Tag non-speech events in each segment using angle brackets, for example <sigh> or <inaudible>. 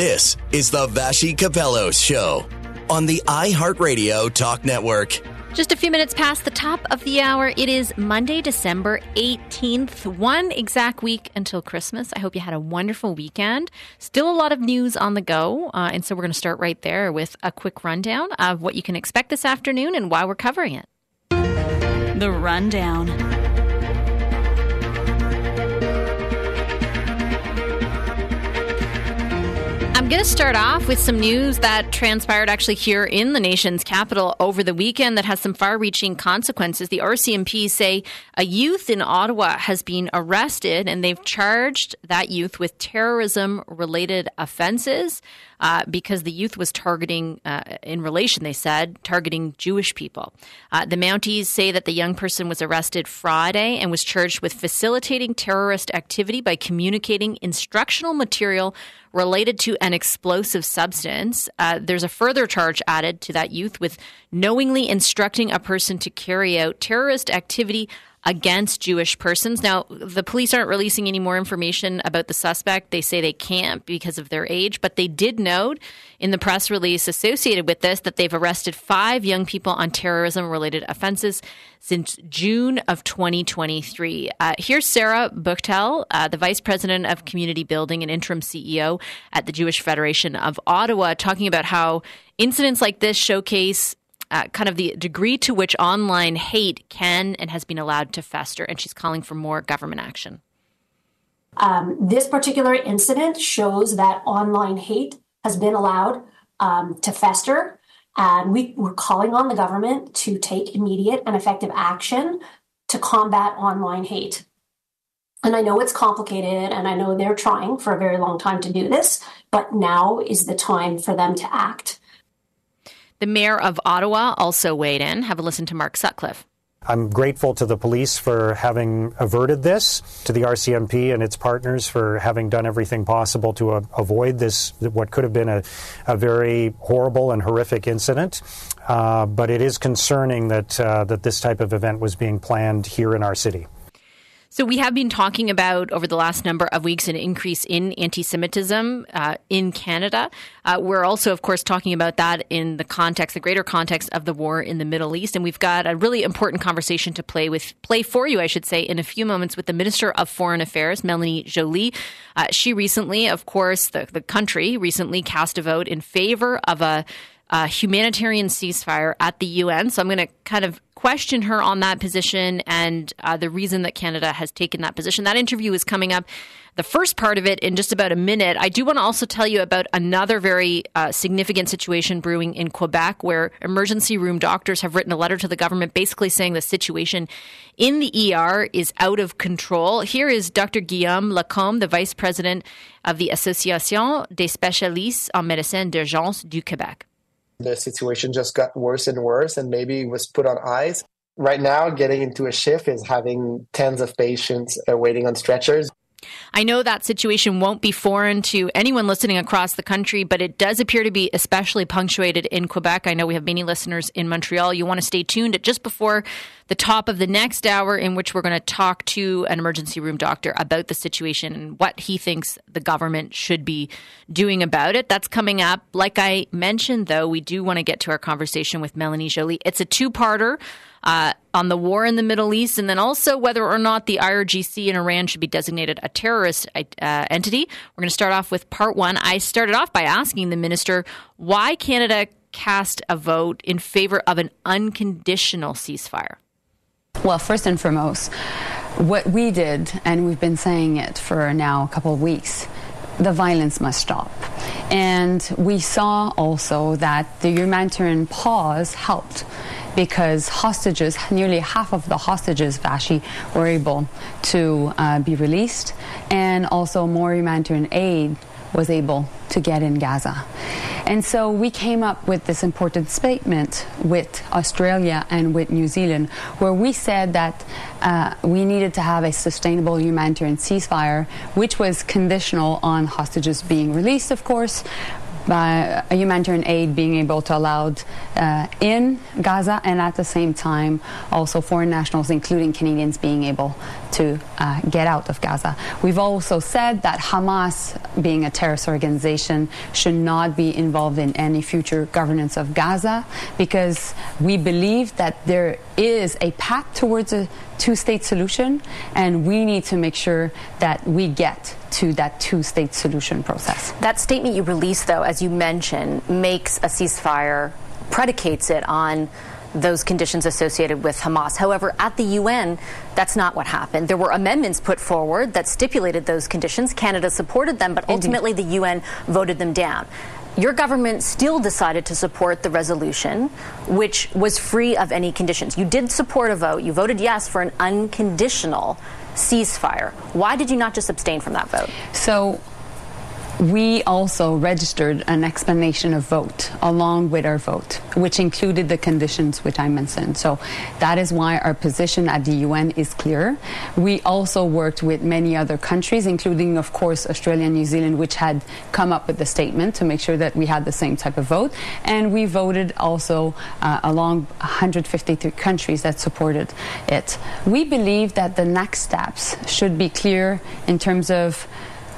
This is the Vassy Kapelos Show on the iHeartRadio Talk Network. Just a few minutes past the top of the hour. It is Monday, December 18th, one exact week until Christmas. I hope you had a wonderful weekend. Still a lot of news on the go. Uh, and so we're going to start right there with a quick rundown of what you can expect this afternoon and why we're covering it. The Rundown. I'm going to start off with some news that transpired actually here in the nation's capital over the weekend that has some far reaching consequences. The RCMP say a youth in Ottawa has been arrested and they've charged that youth with terrorism related offenses uh, because the youth was targeting, uh, in relation, they said, targeting Jewish people. Uh, the Mounties say that the young person was arrested Friday and was charged with facilitating terrorist activity by communicating instructional material related to an explosive substance. Uh, there's a further charge added to that youth with knowingly instructing a person to carry out terrorist activity against Jewish persons. Now, the police aren't releasing any more information about the suspect. They say they can't because of their age, but they did note in the press release associated with this that they've arrested five young people on terrorism related offenses since June of 2023. Uh, here's Sarah Buchtel, uh, the Vice President of Community Building and interim CEO at the Jewish Federation of Ottawa, talking about how incidents like this showcase uh, kind of the degree to which online hate can and has been allowed to fester, and she's calling for more government action. Um, this particular incident shows that online hate has been allowed um, to fester, and we, we're calling on the government to take immediate and effective action to combat online hate. And I know it's complicated, and I know they're trying for a very long time to do this, but now is the time for them to act. The mayor of Ottawa also weighed in. Have a listen to Mark Sutcliffe. I'm grateful to the police for having averted this, to the RCMP and its partners for having done everything possible to uh, avoid this, what could have been a, a very horrible and horrific incident. Uh, but it is concerning that, uh, that this type of event was being planned here in our city. So, we have been talking about over the last number of weeks an increase in anti Semitism uh, in Canada. Uh, we're also, of course, talking about that in the context, the greater context of the war in the Middle East. And we've got a really important conversation to play with, play for you, I should say, in a few moments with the Minister of Foreign Affairs, Melanie Joly. Uh, she recently, of course, the, the country recently cast a vote in favor of a humanitarian ceasefire at the UN. So I'm going to kind of question her on that position and uh, the reason that Canada has taken that position. That interview is coming up, the first part of it, in just about a minute. I do want to also tell you about another very uh, significant situation brewing in Quebec where emergency room doctors have written a letter to the government basically saying the situation in the ER is out of control. Here is Dr. Guillaume Lacombe, the vice president of the Association des spécialistes en médecine d'urgence du Québec the situation just got worse and worse and maybe was put on ice. Right now, getting into a shift is having tens of patients uh, waiting on stretchers. I know that situation won't be foreign to anyone listening across the country, but it does appear to be especially punctuated in Quebec. I know we have many listeners in Montreal. You want to stay tuned at just before the top of the next hour, in which we're going to talk to an emergency room doctor about the situation and what he thinks the government should be doing about it. That's coming up. Like I mentioned, though, we do want to get to our conversation with Melanie Joly. It's a two parter uh, on the war in the Middle East, and then also whether or not the IRGC in Iran should be designated a terrorist uh, entity. We're going to start off with part one. I started off by asking the minister why Canada cast a vote in favor of an unconditional ceasefire. Well, first and foremost, what we did, and we've been saying it for now a couple of weeks, the violence must stop. And we saw also that the humanitarian pause helped because hostages, nearly half of the hostages, Vassy, were able to uh, be released, and also more humanitarian aid was able to get in Gaza. And so we came up with this important statement with Australia and with New Zealand, where we said that uh, we needed to have a sustainable humanitarian ceasefire, which was conditional on hostages being released, of course, by humanitarian aid being able to allowed uh, in Gaza, and at the same time, also foreign nationals, including Canadians, being able to uh, get out of Gaza. We've also said that Hamas, being a terrorist organization, should not be involved in any future governance of Gaza because we believe that there is a path towards a two state solution, and we need to make sure that we get to that two state solution process. That statement you released, though, as you mentioned, makes a ceasefire, predicates it on those conditions associated with Hamas. However, at the UN, that's not what happened. There were amendments put forward that stipulated those conditions. Canada supported them, but ultimately Indeed. the UN voted them down your government still decided to support the resolution, which was free of any conditions. You did support a vote. You voted yes for an unconditional ceasefire. Why did you not just abstain from that vote? So we also registered an explanation of vote along with our vote, which included the conditions which I mentioned. So that is why our position at the UN is clear. We also worked with many other countries, including, of course, Australia and New Zealand, which had come up with the statement to make sure that we had the same type of vote. And we voted also uh, along 153 countries that supported it. We believe that the next steps should be clear in terms of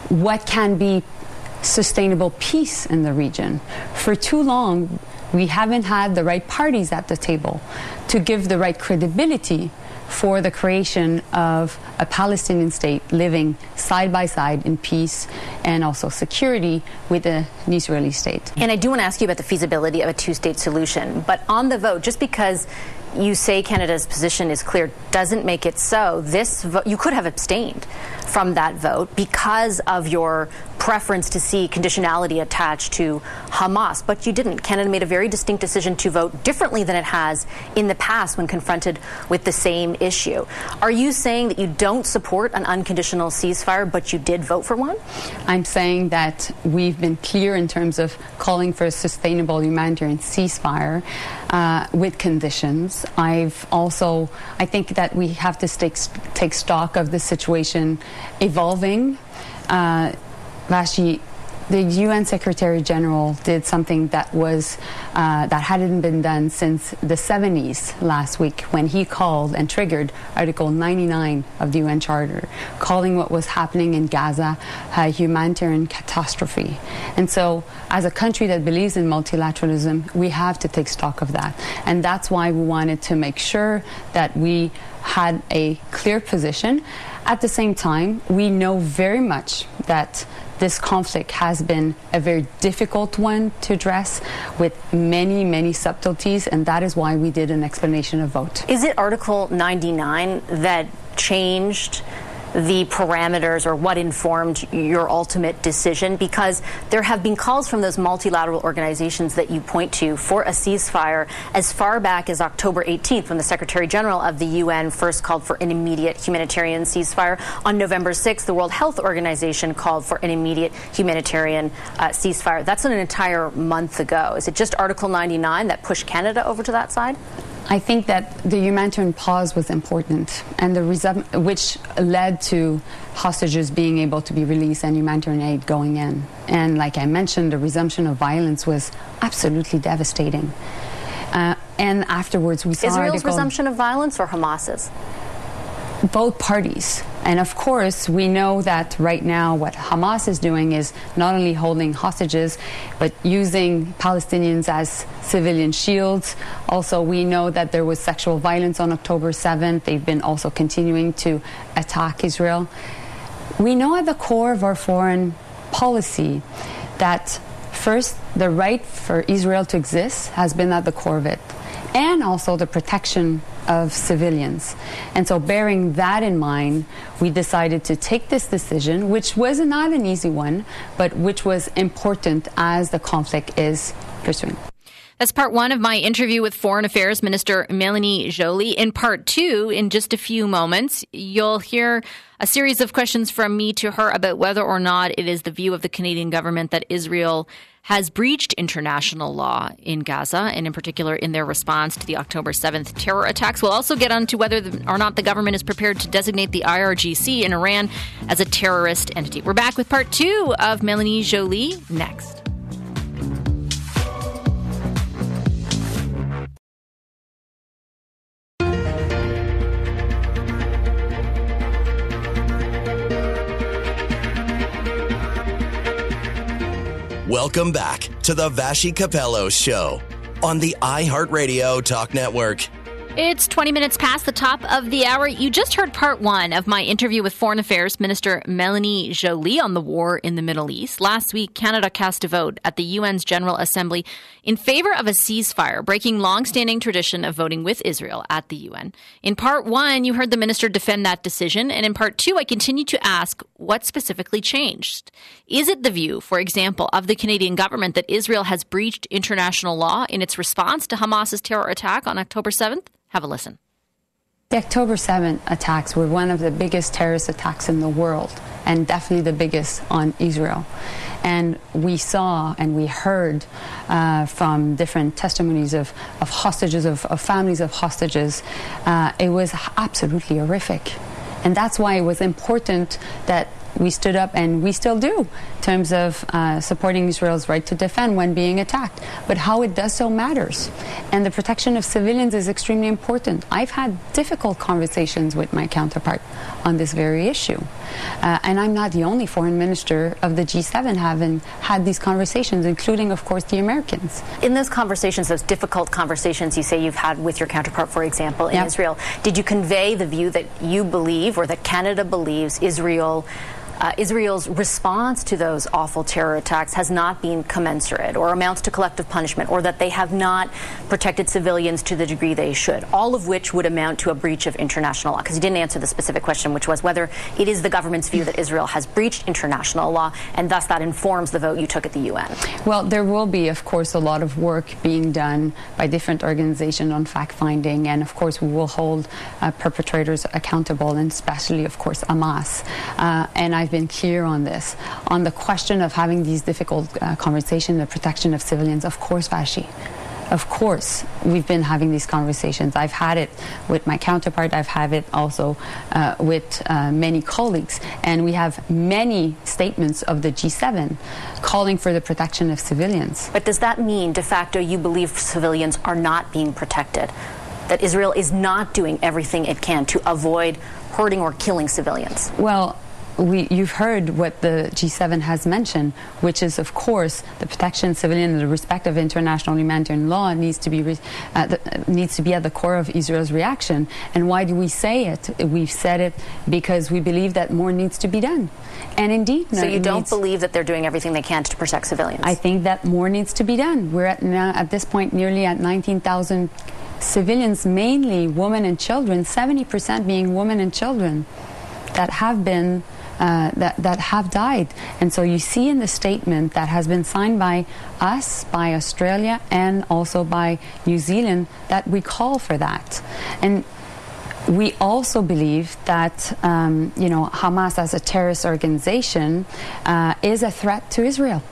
what can be sustainable peace in the region. For too long, we haven't had the right parties at the table to give the right credibility for the creation of a Palestinian state living side by side in peace and also security with an Israeli state. And I do want to ask you about the feasibility of a two state solution. But on the vote, just because you say Canada's position is clear doesn't make it so. This you could have abstained from that vote because of your preference to see conditionality attached to Hamas, but you didn't. Canada made a very distinct decision to vote differently than it has in the past when confronted with the same issue. Are you saying that you don't support an unconditional ceasefire, but you did vote for one? I'm saying that we've been clear in terms of calling for a sustainable humanitarian ceasefire uh, with conditions. I've also, I think that we have to take, take stock of the situation evolving. Uh, Vassy, the UN Secretary General did something that was uh, that hadn't been done since the 70s last week when he called and triggered Article 99 of the UN Charter, calling what was happening in Gaza a humanitarian catastrophe. And so, as a country that believes in multilateralism, we have to take stock of that, and that's why we wanted to make sure that we had a clear position. At the same time, we know very much that this conflict has been a very difficult one to address with many, many subtleties, and that is why we did an explanation of vote. Is it Article 99 that changed? The parameters or what informed your ultimate decision? Because there have been calls from those multilateral organizations that you point to for a ceasefire as far back as October 18th, when the Secretary General of the UN first called for an immediate humanitarian ceasefire. On November 6th, the World Health Organization called for an immediate humanitarian uh, ceasefire. That's an entire month ago. Is it just Article 99 that pushed Canada over to that side? I think that the humanitarian pause was important, and the which led to hostages being able to be released and humanitarian aid going in. And like I mentioned, the resumption of violence was absolutely devastating. Uh, and afterwards, we saw Israel's article- resumption of violence or Hamas's both parties. And of course, we know that right now what Hamas is doing is not only holding hostages, but using Palestinians as civilian shields. Also, we know that there was sexual violence on October 7th. They've been also continuing to attack Israel. We know at the core of our foreign policy that first, the right for Israel to exist has been at the core of it, and also the protection of civilians. And so, bearing that in mind, we decided to take this decision, which was not an easy one, but which was important as the conflict is pursuing. That's part one of my interview with Foreign Affairs Minister Melanie Joly. In part two, in just a few moments, you'll hear a series of questions from me to her about whether or not it is the view of the Canadian government that Israel has breached international law in Gaza, and in particular in their response to the October 7th terror attacks. We'll also get onto whether or not the government is prepared to designate the IRGC in Iran as a terrorist entity. We're back with part two of Melanie Joly next. Welcome back to the Vassy Kapelos Show on the iHeartRadio Talk Network. It's 20 minutes past the top of the hour. You just heard part one of my interview with Foreign Affairs Minister Melanie Joly on the war in the Middle East. Last week, Canada cast a vote at the UN's General Assembly in favor of a ceasefire, breaking long-standing tradition of voting with Israel at the UN. In part one, you heard the minister defend that decision. And in part two, I continue to ask what specifically changed. Is it the view, for example, of the Canadian government that Israel has breached international law in its response to Hamas's terror attack on October 7th? Have a listen. The October 7 attacks were one of the biggest terrorist attacks in the world, and definitely the biggest on Israel. And we saw and we heard uh, from different testimonies of, of hostages, of, of families of hostages, uh, it was absolutely horrific. And that's why it was important that we stood up, and we still do, in terms of uh, supporting Israel's right to defend when being attacked. But how it does so matters. And the protection of civilians is extremely important. I've had difficult conversations with my counterpart on this very issue. Uh, and I'm not the only foreign minister of the G7 having had these conversations, including, of course, the Americans. In those conversations, those difficult conversations you say you've had with your counterpart, for example, in yep. Israel, did you convey the view that you believe or that Canada believes Israel? Uh, Israel's response to those awful terror attacks has not been commensurate or amounts to collective punishment or that they have not protected civilians to the degree they should, all of which would amount to a breach of international law. Because you didn't answer the specific question, which was whether it is the government's view that Israel has breached international law and thus that informs the vote you took at the UN. Well, there will be, of course, a lot of work being done by different organizations on fact finding, and of course, we will hold uh, perpetrators accountable, and especially, of course, Hamas. Uh, and I've been clear on this. On the question of having these difficult uh, conversations, the protection of civilians, of course, Vassy. Of course, we've been having these conversations. I've had it with my counterpart. I've had it also uh, with uh, many colleagues. And we have many statements of the G7 calling for the protection of civilians. But does that mean, de facto, you believe civilians are not being protected? That Israel is not doing everything it can to avoid hurting or killing civilians? Well, we, you've heard what the G7 has mentioned, which is, of course, the protection of civilians and the respect of international humanitarian law needs to be uh, the, needs to be at the core of Israel's reaction. And why do we say it? We've said it because we believe that more needs to be done. And indeed, so you don't believe that they're doing everything they can to protect civilians. I think that more needs to be done. We're at now at this point nearly at 19,000 civilians, mainly women and children, 70% being women and children that have been uh, that, that have died. And so you see in the statement that has been signed by us, by Australia, and also by New Zealand that we call for that. And we also believe that um, you know Hamas as a terrorist organization uh, is a threat to Israel.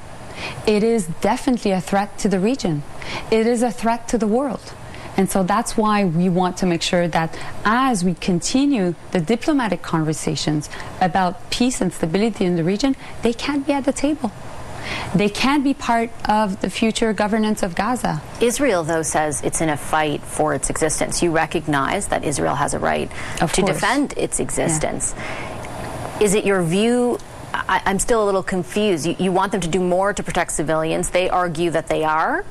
It is definitely a threat to the region. It is a threat to the world. And so that's why we want to make sure that as we continue the diplomatic conversations about peace and stability in the region, they can't be at the table. They can be part of the future governance of Gaza. Israel, though, says it's in a fight for its existence. You recognize that Israel has a right of to course. defend its existence. Yeah. Is it your view I, am still a little confused. You, you, want them to do more to protect civilians. They argue that they are,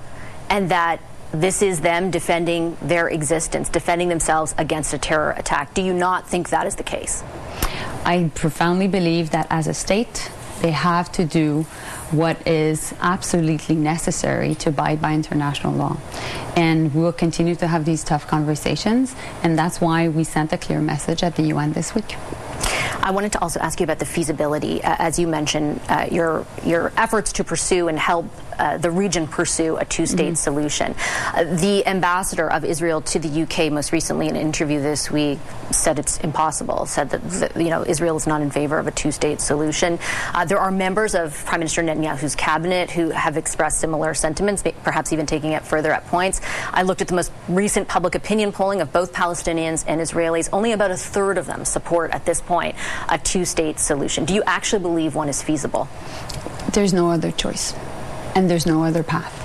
and that this is them defending their existence, defending themselves against a terror attack. Do you not think that is the case? I profoundly believe that as a state, they have to do what is absolutely necessary to abide by international law. And we'll continue to have these tough conversations, and that's why we sent a clear message at the UN this week. I wanted to also ask you about the feasibility, uh, as you mentioned, uh, your your efforts to pursue and help uh, the region pursue a two-state mm-hmm. solution. Uh, the ambassador of Israel to the UK most recently in an interview this week said it's impossible. Said that the, you know Israel is not in favor of a two-state solution. Uh, there are members of Prime Minister Netanyahu's cabinet who have expressed similar sentiments, perhaps even taking it further at points. I looked at the most recent public opinion polling of both Palestinians and Israelis. Only about a third of them support at this point a two-state solution. Do you actually believe one is feasible? There's no other choice and there's no other path.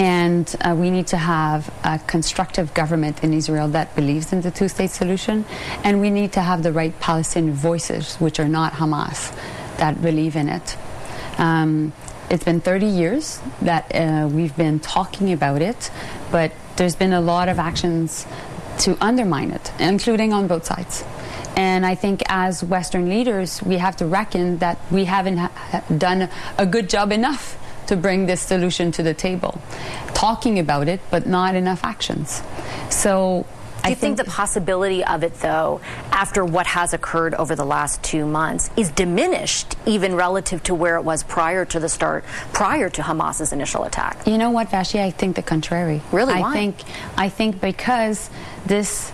And uh, we need to have a constructive government in Israel that believes in the two state solution. And we need to have the right Palestinian voices, which are not Hamas, that believe in it. Um, It's been 30 years that uh, we've been talking about it, but there's been a lot of actions to undermine it, including on both sides. And I think as Western leaders, we have to reckon that we haven't ha- done a good job enough to bring this solution to the table. Talking about it, but not enough actions. So do you think, think, the possibility of it, though, after what has occurred over the last two months, is diminished even relative to where it was prior to the start, prior to Hamas's initial attack? You know what, Vassy? I think the contrary. Really? I Why? think I think because this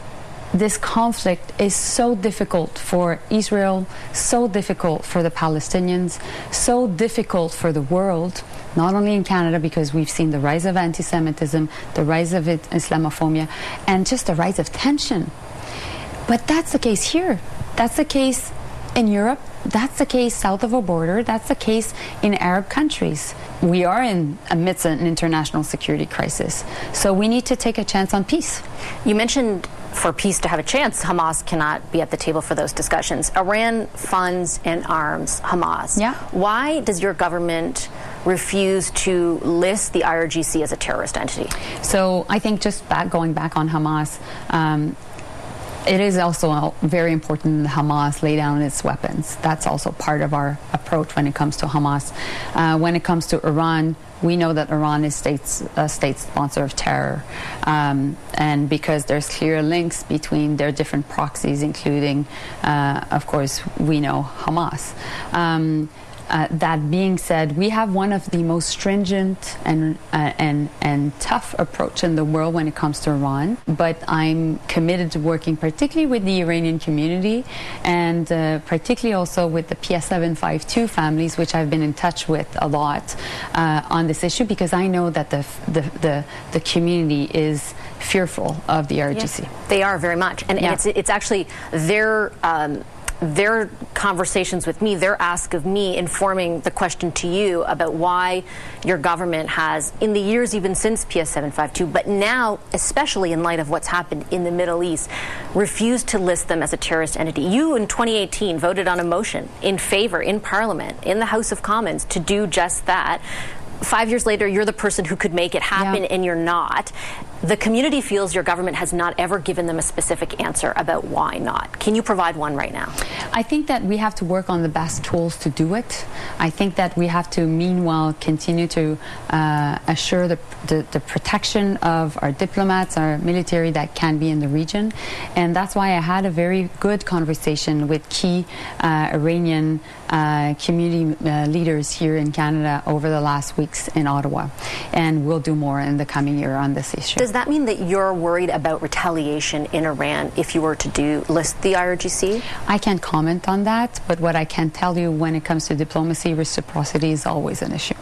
this conflict is so difficult for Israel, so difficult for the Palestinians, so difficult for the world, not only in Canada, because we've seen the rise of anti Semitism, the rise of Islamophobia, and just the rise of tension. But that's the case here. That's the case in Europe. That's the case south of a border. That's the case in Arab countries. We are in amidst an international security crisis. So we need to take a chance on peace. You mentioned for peace to have a chance, Hamas cannot be at the table for those discussions. Iran funds and arms Hamas. Yeah. Why does your government refuse to list the IRGC as a terrorist entity? So I think just back, going back on Hamas, um, it is also very important that Hamas lay down its weapons. That's also part of our approach when it comes to Hamas. Uh, when it comes to Iran, we know that Iran is states, a state sponsor of terror. Um, and because there's clear links between their different proxies, including, uh, of course, we know Hamas. Um, uh, that being said, we have one of the most stringent and uh, and and tough approach in the world when it comes to Iran. But I'm committed to working particularly with the Iranian community and uh, particularly also with the PS752 families, which I've been in touch with a lot uh, on this issue because I know that the the the, the community is fearful of the IRGC. Yes, they are very much, and, yeah. and it's it's actually their. Um, their conversations with me, their ask of me, informing the question to you about why your government has, in the years even since PS 752, but now, especially in light of what's happened in the Middle East, refused to list them as a terrorist entity. You, in 2018, voted on a motion in favor in Parliament, in the House of Commons, to do just that five years later, you're the person who could make it happen yeah. and you're not. The community feels your government has not ever given them a specific answer about why not. Can you provide one right now? I think that we have to work on the best tools to do it. I think that we have to, meanwhile, continue to uh, assure the, the, the, protection of our diplomats, our military that can be in the region. And that's why I had a very good conversation with key uh, Iranian uh, community uh, leaders here in Canada over the last weeks in Ottawa. And we'll do more in the coming year on this issue. Does that mean that you're worried about retaliation in Iran if you were to do list the IRGC? I can't comment on that, but what I can tell you when it comes to diplomacy, reciprocity is always an issue.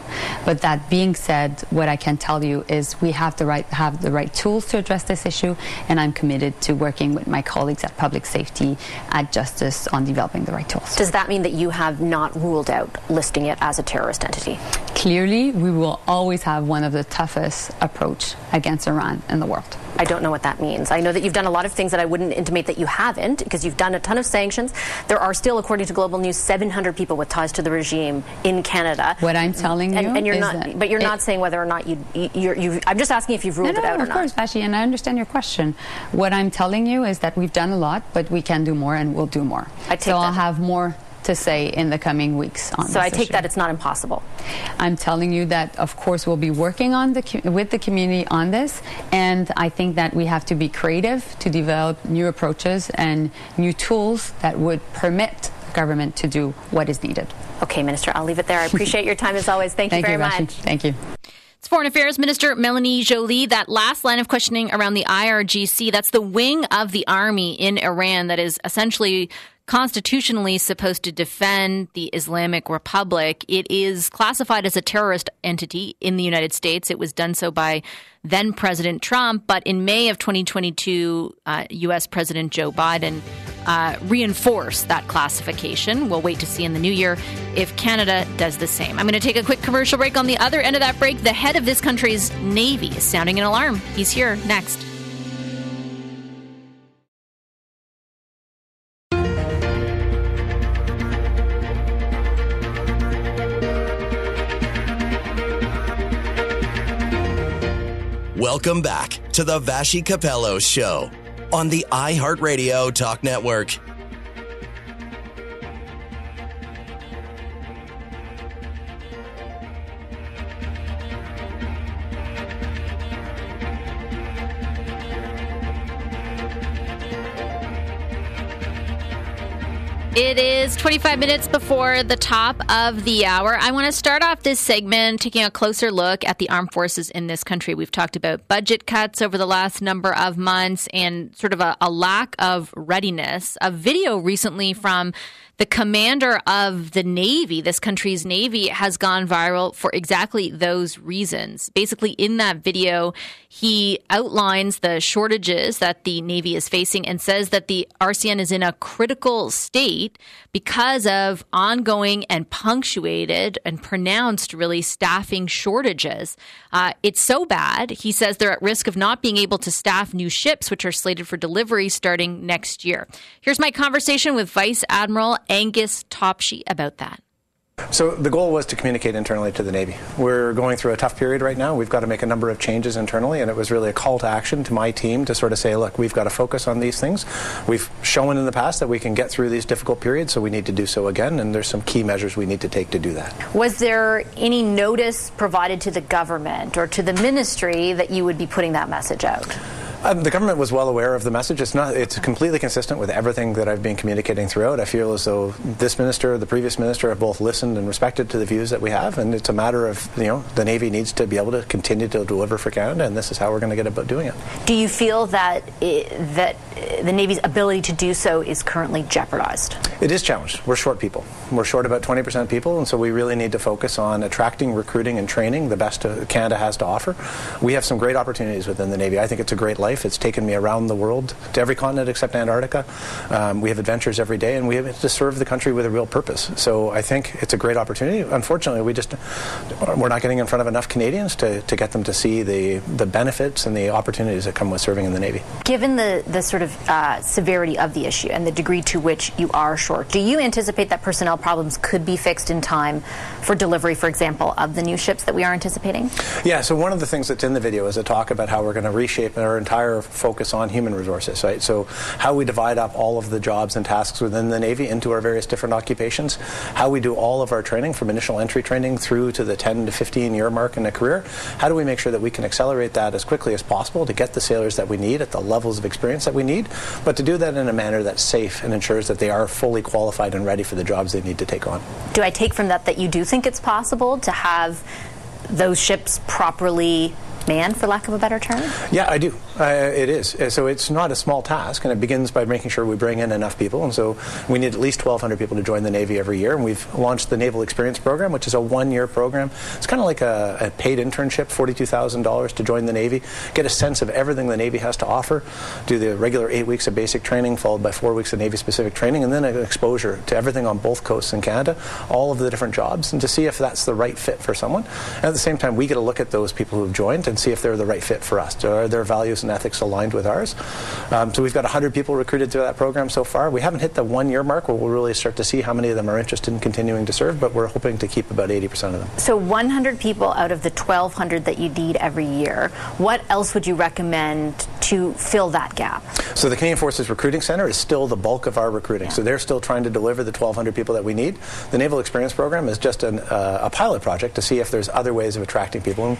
But that being said, what I can tell you is we have the right have the right tools to address this issue, and I'm committed to working with my colleagues at Public Safety, at Justice on developing the right tools. Does that mean that you have not ruled out listing it as a terrorist entity? Clearly, we will always have one of the toughest approach against Iran in the world. I don't know what that means. I know that you've done a lot of things that I wouldn't intimate that you haven't, because you've done a ton of sanctions. There are still, according to Global News, 700 people with ties to the regime in Canada. What I'm telling you, and, you're not, but you're not saying whether or not you, you're, you. I'm just asking if you've ruled no, no, it out or not. Of course, Vassy, and I understand your question. What I'm telling you is that we've done a lot, but we can do more, and we'll do more. I take so that. I'll have more to say in the coming weeks on so I take issue. that it's not impossible. I'm telling you that, of course, we'll be working on the with the community on this, and I think that we have to be creative to develop new approaches and new tools that would permit the government to do what is needed. Okay, Minister, I'll leave it there. I appreciate your time as always. Thank, <laughs> Thank you very you, much. Thank you. It's Foreign Affairs Minister Melanie Joly. That last line of questioning around the IRGC, that's the wing of the army in Iran that is essentially constitutionally supposed to defend the Islamic Republic. It is classified as a terrorist entity in the United States. It was done so by then President Trump, but in May of 2022, uh, U.S. President Joe Biden uh, reinforced that classification. We'll wait to see in the new year if Canada does the same. I'm going to take a quick commercial break. On the other end of that break, the head of this country's Navy is sounding an alarm. He's here next. Welcome back to the Vassy Kapelos Show on the iHeartRadio Talk Network. It is 25 minutes before the top of the hour. I want to start off this segment taking a closer look at the armed forces in this country. We've talked about budget cuts over the last number of months and sort of a, a lack of readiness. A video recently from the commander of the Navy, this country's Navy, has gone viral for exactly those reasons. Basically, in that video, he outlines the shortages that the Navy is facing and says that the RCN is in a critical state because of ongoing and punctuated and pronounced, really, staffing shortages. Uh, it's so bad, he says they're at risk of not being able to staff new ships, which are slated for delivery starting next year. Here's my conversation with Vice Admiral Angus Topshee about that. So the goal was to communicate internally to the Navy. We're going through a tough period right now. We've got to make a number of changes internally, and it was really a call to action to my team to sort of say, look, we've got to focus on these things. We've shown in the past that we can get through these difficult periods, so we need to do so again, and there's some key measures we need to take to do that. Was there any notice provided to the government or to the ministry that you would be putting that message out? Um, the government was well aware of the message. It's not. It's completely consistent with everything that I've been communicating throughout. I feel as though this minister, the previous minister, have both listened and respected to the views that we have, and it's a matter of you know the Navy needs to be able to continue to deliver for Canada, and this is how we're going to get about doing it. Do you feel that it, that the Navy's ability to do so is currently jeopardized? It is challenged. We're short people. We're short about 20% of people, and so we really need to focus on attracting, recruiting, and training the best Canada has to offer. We have some great opportunities within the Navy. I think it's a great life. It's taken me around the world to every continent except Antarctica. Um, we have adventures every day, and we have to serve the country with a real purpose. So I think it's a great opportunity. Unfortunately, we just we're not getting in front of enough Canadians to, to get them to see the the benefits and the opportunities that come with serving in the Navy. Given the the sort of uh, severity of the issue and the degree to which you are short, do you anticipate that personnel problems could be fixed in time for delivery, for example, of the new ships that we are anticipating? Yeah. So one of the things that's in the video is a talk about how we're going to reshape our entire focus on human resources, right? So how we divide up all of the jobs and tasks within the Navy into our various different occupations, how we do all of our training from initial entry training through to the 10 to 15 year mark in a career. How do we make sure that we can accelerate that as quickly as possible to get the sailors that we need at the levels of experience that we need, but to do that in a manner that's safe and ensures that they are fully qualified and ready for the jobs they need to take on. Do I take from that that you do think it's possible to have those ships properly manned, for lack of a better term? Yeah, I do. Uh, it is. Uh, so it's not a small task, and it begins by making sure we bring in enough people. And so we need at least 1,200 people to join the Navy every year. And we've launched the Naval Experience Program, which is a one-year program. It's kind of like a, a paid internship, $42,000 to join the Navy, get a sense of everything the Navy has to offer, do the regular eight weeks of basic training, followed by four weeks of Navy-specific training, and then an exposure to everything on both coasts in Canada, all of the different jobs, and to see if that's the right fit for someone. And at the same time, we get to look at those people who've joined and see if they're the right fit for us. Are their values and ethics aligned with ours? Um, so we've got 100 people recruited through that program so far. We haven't hit the one year mark where we'll really start to see how many of them are interested in continuing to serve, but we're hoping to keep about 80% of them. So 100 people out of the 1,200 that you need every year. What else would you recommend to fill that gap? So the Canadian Forces Recruiting Center is still the bulk of our recruiting. Yeah. So they're still trying to deliver the 1,200 people that we need. The Naval Experience Program is just an, uh, a pilot project to see if there's other ways of attracting people. And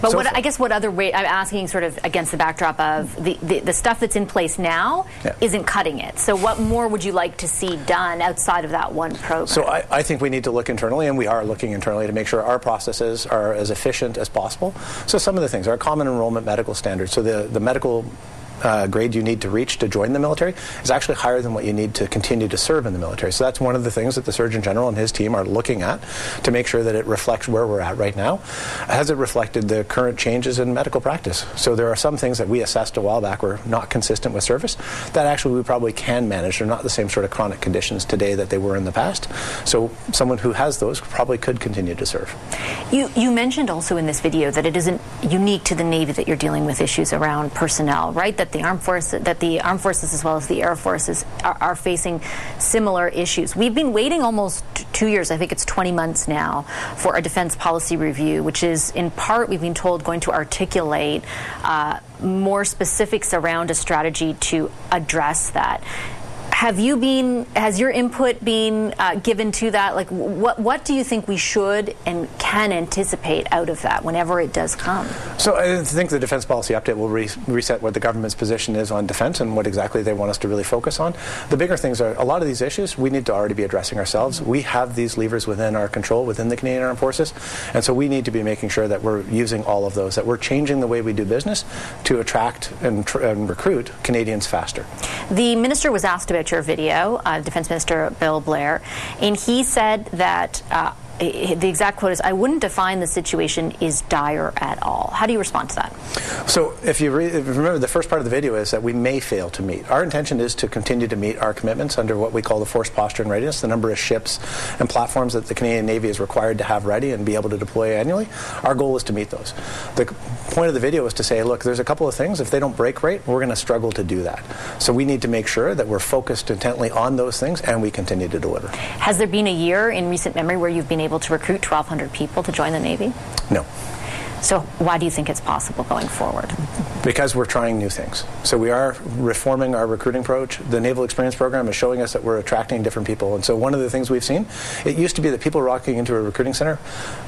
but so what, I guess what other way, I'm asking sort of against the backdrop of the, the, the stuff that's in place now yeah. isn't cutting it. So what more would you like to see done outside of that one program? So I, I think we need to look internally, and we are looking internally to make sure our processes are as efficient as possible. So some of the things, our common enrollment medical standards, so the, the medical uh, grade you need to reach to join the military is actually higher than what you need to continue to serve in the military. So that's one of the things that the Surgeon General and his team are looking at to make sure that it reflects where we're at right now. Has it reflected the current changes in medical practice? So there are some things that we assessed a while back were not consistent with service that actually we probably can manage. They're not the same sort of chronic conditions today that they were in the past. So someone who has those probably could continue to serve. You, you mentioned also in this video that it isn't unique to the Navy that you're dealing with issues around personnel, right? That the armed forces, that the armed forces as well as the air forces are, are facing similar issues. We've been waiting almost two years, I think it's 20 months now, for a defense policy review, which is in part, we've been told, going to articulate uh, more specifics around a strategy to address that have you been has your input been uh, given to that? Like what what do you think we should and can anticipate out of that whenever it does come? So i think the defense policy update will re- reset what the government's position is on defense and what exactly they want us to really focus on. The bigger things are a lot of these issues we need to already be addressing ourselves. We have these levers within our control within the canadian armed forces and so we need to be making sure that we're using all of those that we're changing the way we do business to attract and, tr- and recruit canadians faster. The minister was asked about your video, uh, Defense Minister Bill Blair, and he said that uh, the exact quote is, I wouldn't define the situation is dire at all. How do you respond to that? So, if you, re- if you, remember, the first part of the video is that we may fail to meet. Our intention is to continue to meet our commitments under what we call the force posture and readiness, the number of ships and platforms that the Canadian Navy is required to have ready and be able to deploy annually. Our goal is to meet those. The point of the video is to say, look, there's a couple of things. If they don't break rate, we're going to struggle to do that. So, we need to make sure that we're focused intently on those things and we continue to deliver. Has there been a year in recent memory where you've been able to recruit 1,200 people to join the Navy? No. So why do you think it's possible going forward? Because we're trying new things. So we are reforming our recruiting approach. The Naval Experience Program is showing us that we're attracting different people. And so one of the things we've seen, it used to be that people walking into a recruiting center,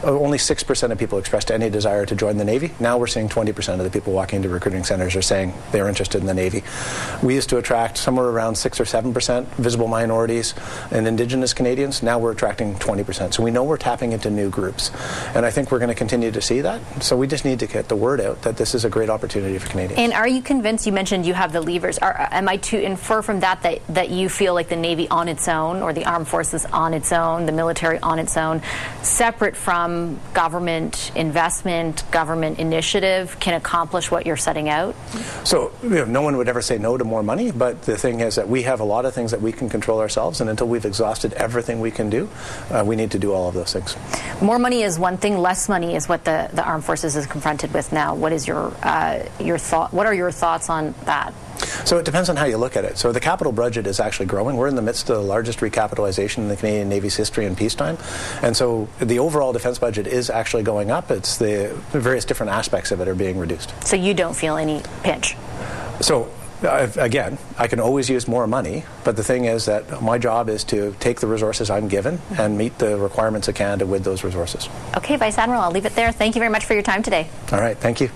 uh, only 6% of people expressed any desire to join the Navy. Now we're seeing 20% of the people walking into recruiting centers are saying they're interested in the Navy. We used to attract somewhere around 6 or 7% visible minorities and Indigenous Canadians. Now we're attracting 20%. So we know we're tapping into new groups. And I think we're going to continue to see that. So we just need to get the word out that this is a great opportunity for Canadians. And are you convinced? You mentioned you have the levers. Are, am I to infer from that, that that you feel like the Navy on its own, or the armed forces on its own, the military on its own, separate from government investment, government initiative, can accomplish what you're setting out? So you know, no one would ever say no to more money, but the thing is that we have a lot of things that we can control ourselves, and until we've exhausted everything we can do, uh, we need to do all of those things. More money is one thing. Less money is what the, the armed forces is confronted with now. What is your uh, your thought? What are your thoughts on that? So it depends on how you look at it. So the capital budget is actually growing. We're in the midst of the largest recapitalization in the Canadian Navy's history in peacetime, and so the overall defense budget is actually going up. It's the various different aspects of it are being reduced. So you don't feel any pinch. So uh, again, I can always use more money, but the thing is that my job is to take the resources I'm given and meet the requirements of Canada with those resources. Okay, Vice Admiral, I'll leave it there. Thank you very much for your time today. All right, thank you.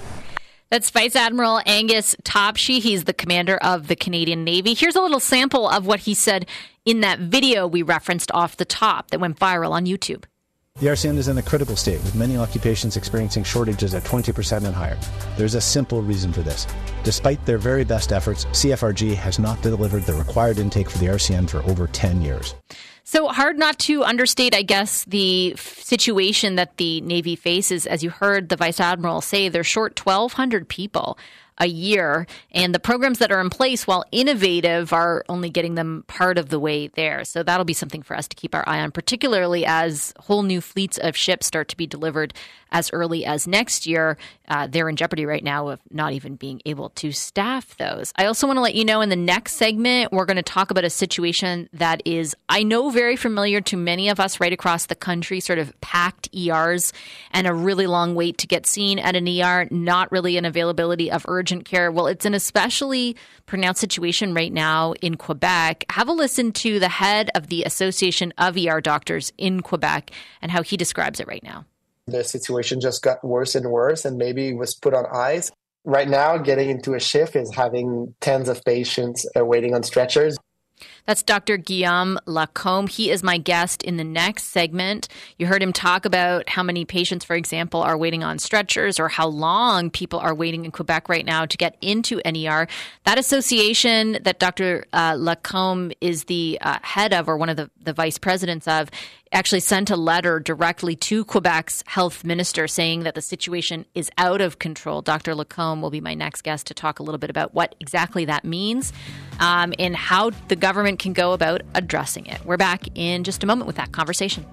That's Vice Admiral Angus Topshee. He's the commander of the Canadian Navy. Here's a little sample of what he said in that video we referenced off the top that went viral on YouTube. The RCN is in a critical state, with many occupations experiencing shortages at 20% and higher. There's a simple reason for this. Despite their very best efforts, CFRG has not delivered the required intake for the RCN for over 10 years. So hard not to understate, I guess, the situation that the Navy faces. As you heard the Vice Admiral say, they're short 1,200 people a year. And the programs that are in place, while innovative, are only getting them part of the way there. So that'll be something for us to keep our eye on, particularly as whole new fleets of ships start to be delivered as early as next year. Uh, they're in jeopardy right now of not even being able to staff those. I also want to let you know in the next segment, we're going to talk about a situation that is, I know, very familiar to many of us right across the country, sort of packed ERs and a really long wait to get seen at an ER, not really an availability of urgent care. Well, it's an especially pronounced situation right now in Quebec. Have a listen to the head of the Association of ER Doctors in Quebec and how he describes it right now the situation just got worse and worse and maybe was put on ice. Right now, getting into a shift is having tens of patients waiting on stretchers. That's Dr. Guillaume Lacombe. He is my guest in the next segment. You heard him talk about how many patients, for example, are waiting on stretchers or how long people are waiting in Quebec right now to get into NER. That association that Dr. Uh, Lacombe is the uh, head of or one of the, the vice presidents of actually sent a letter directly to Quebec's health minister saying that the situation is out of control. Dr. Lacombe will be my next guest to talk a little bit about what exactly that means um, and how the government can go about addressing it. We're back in just a moment with that conversation.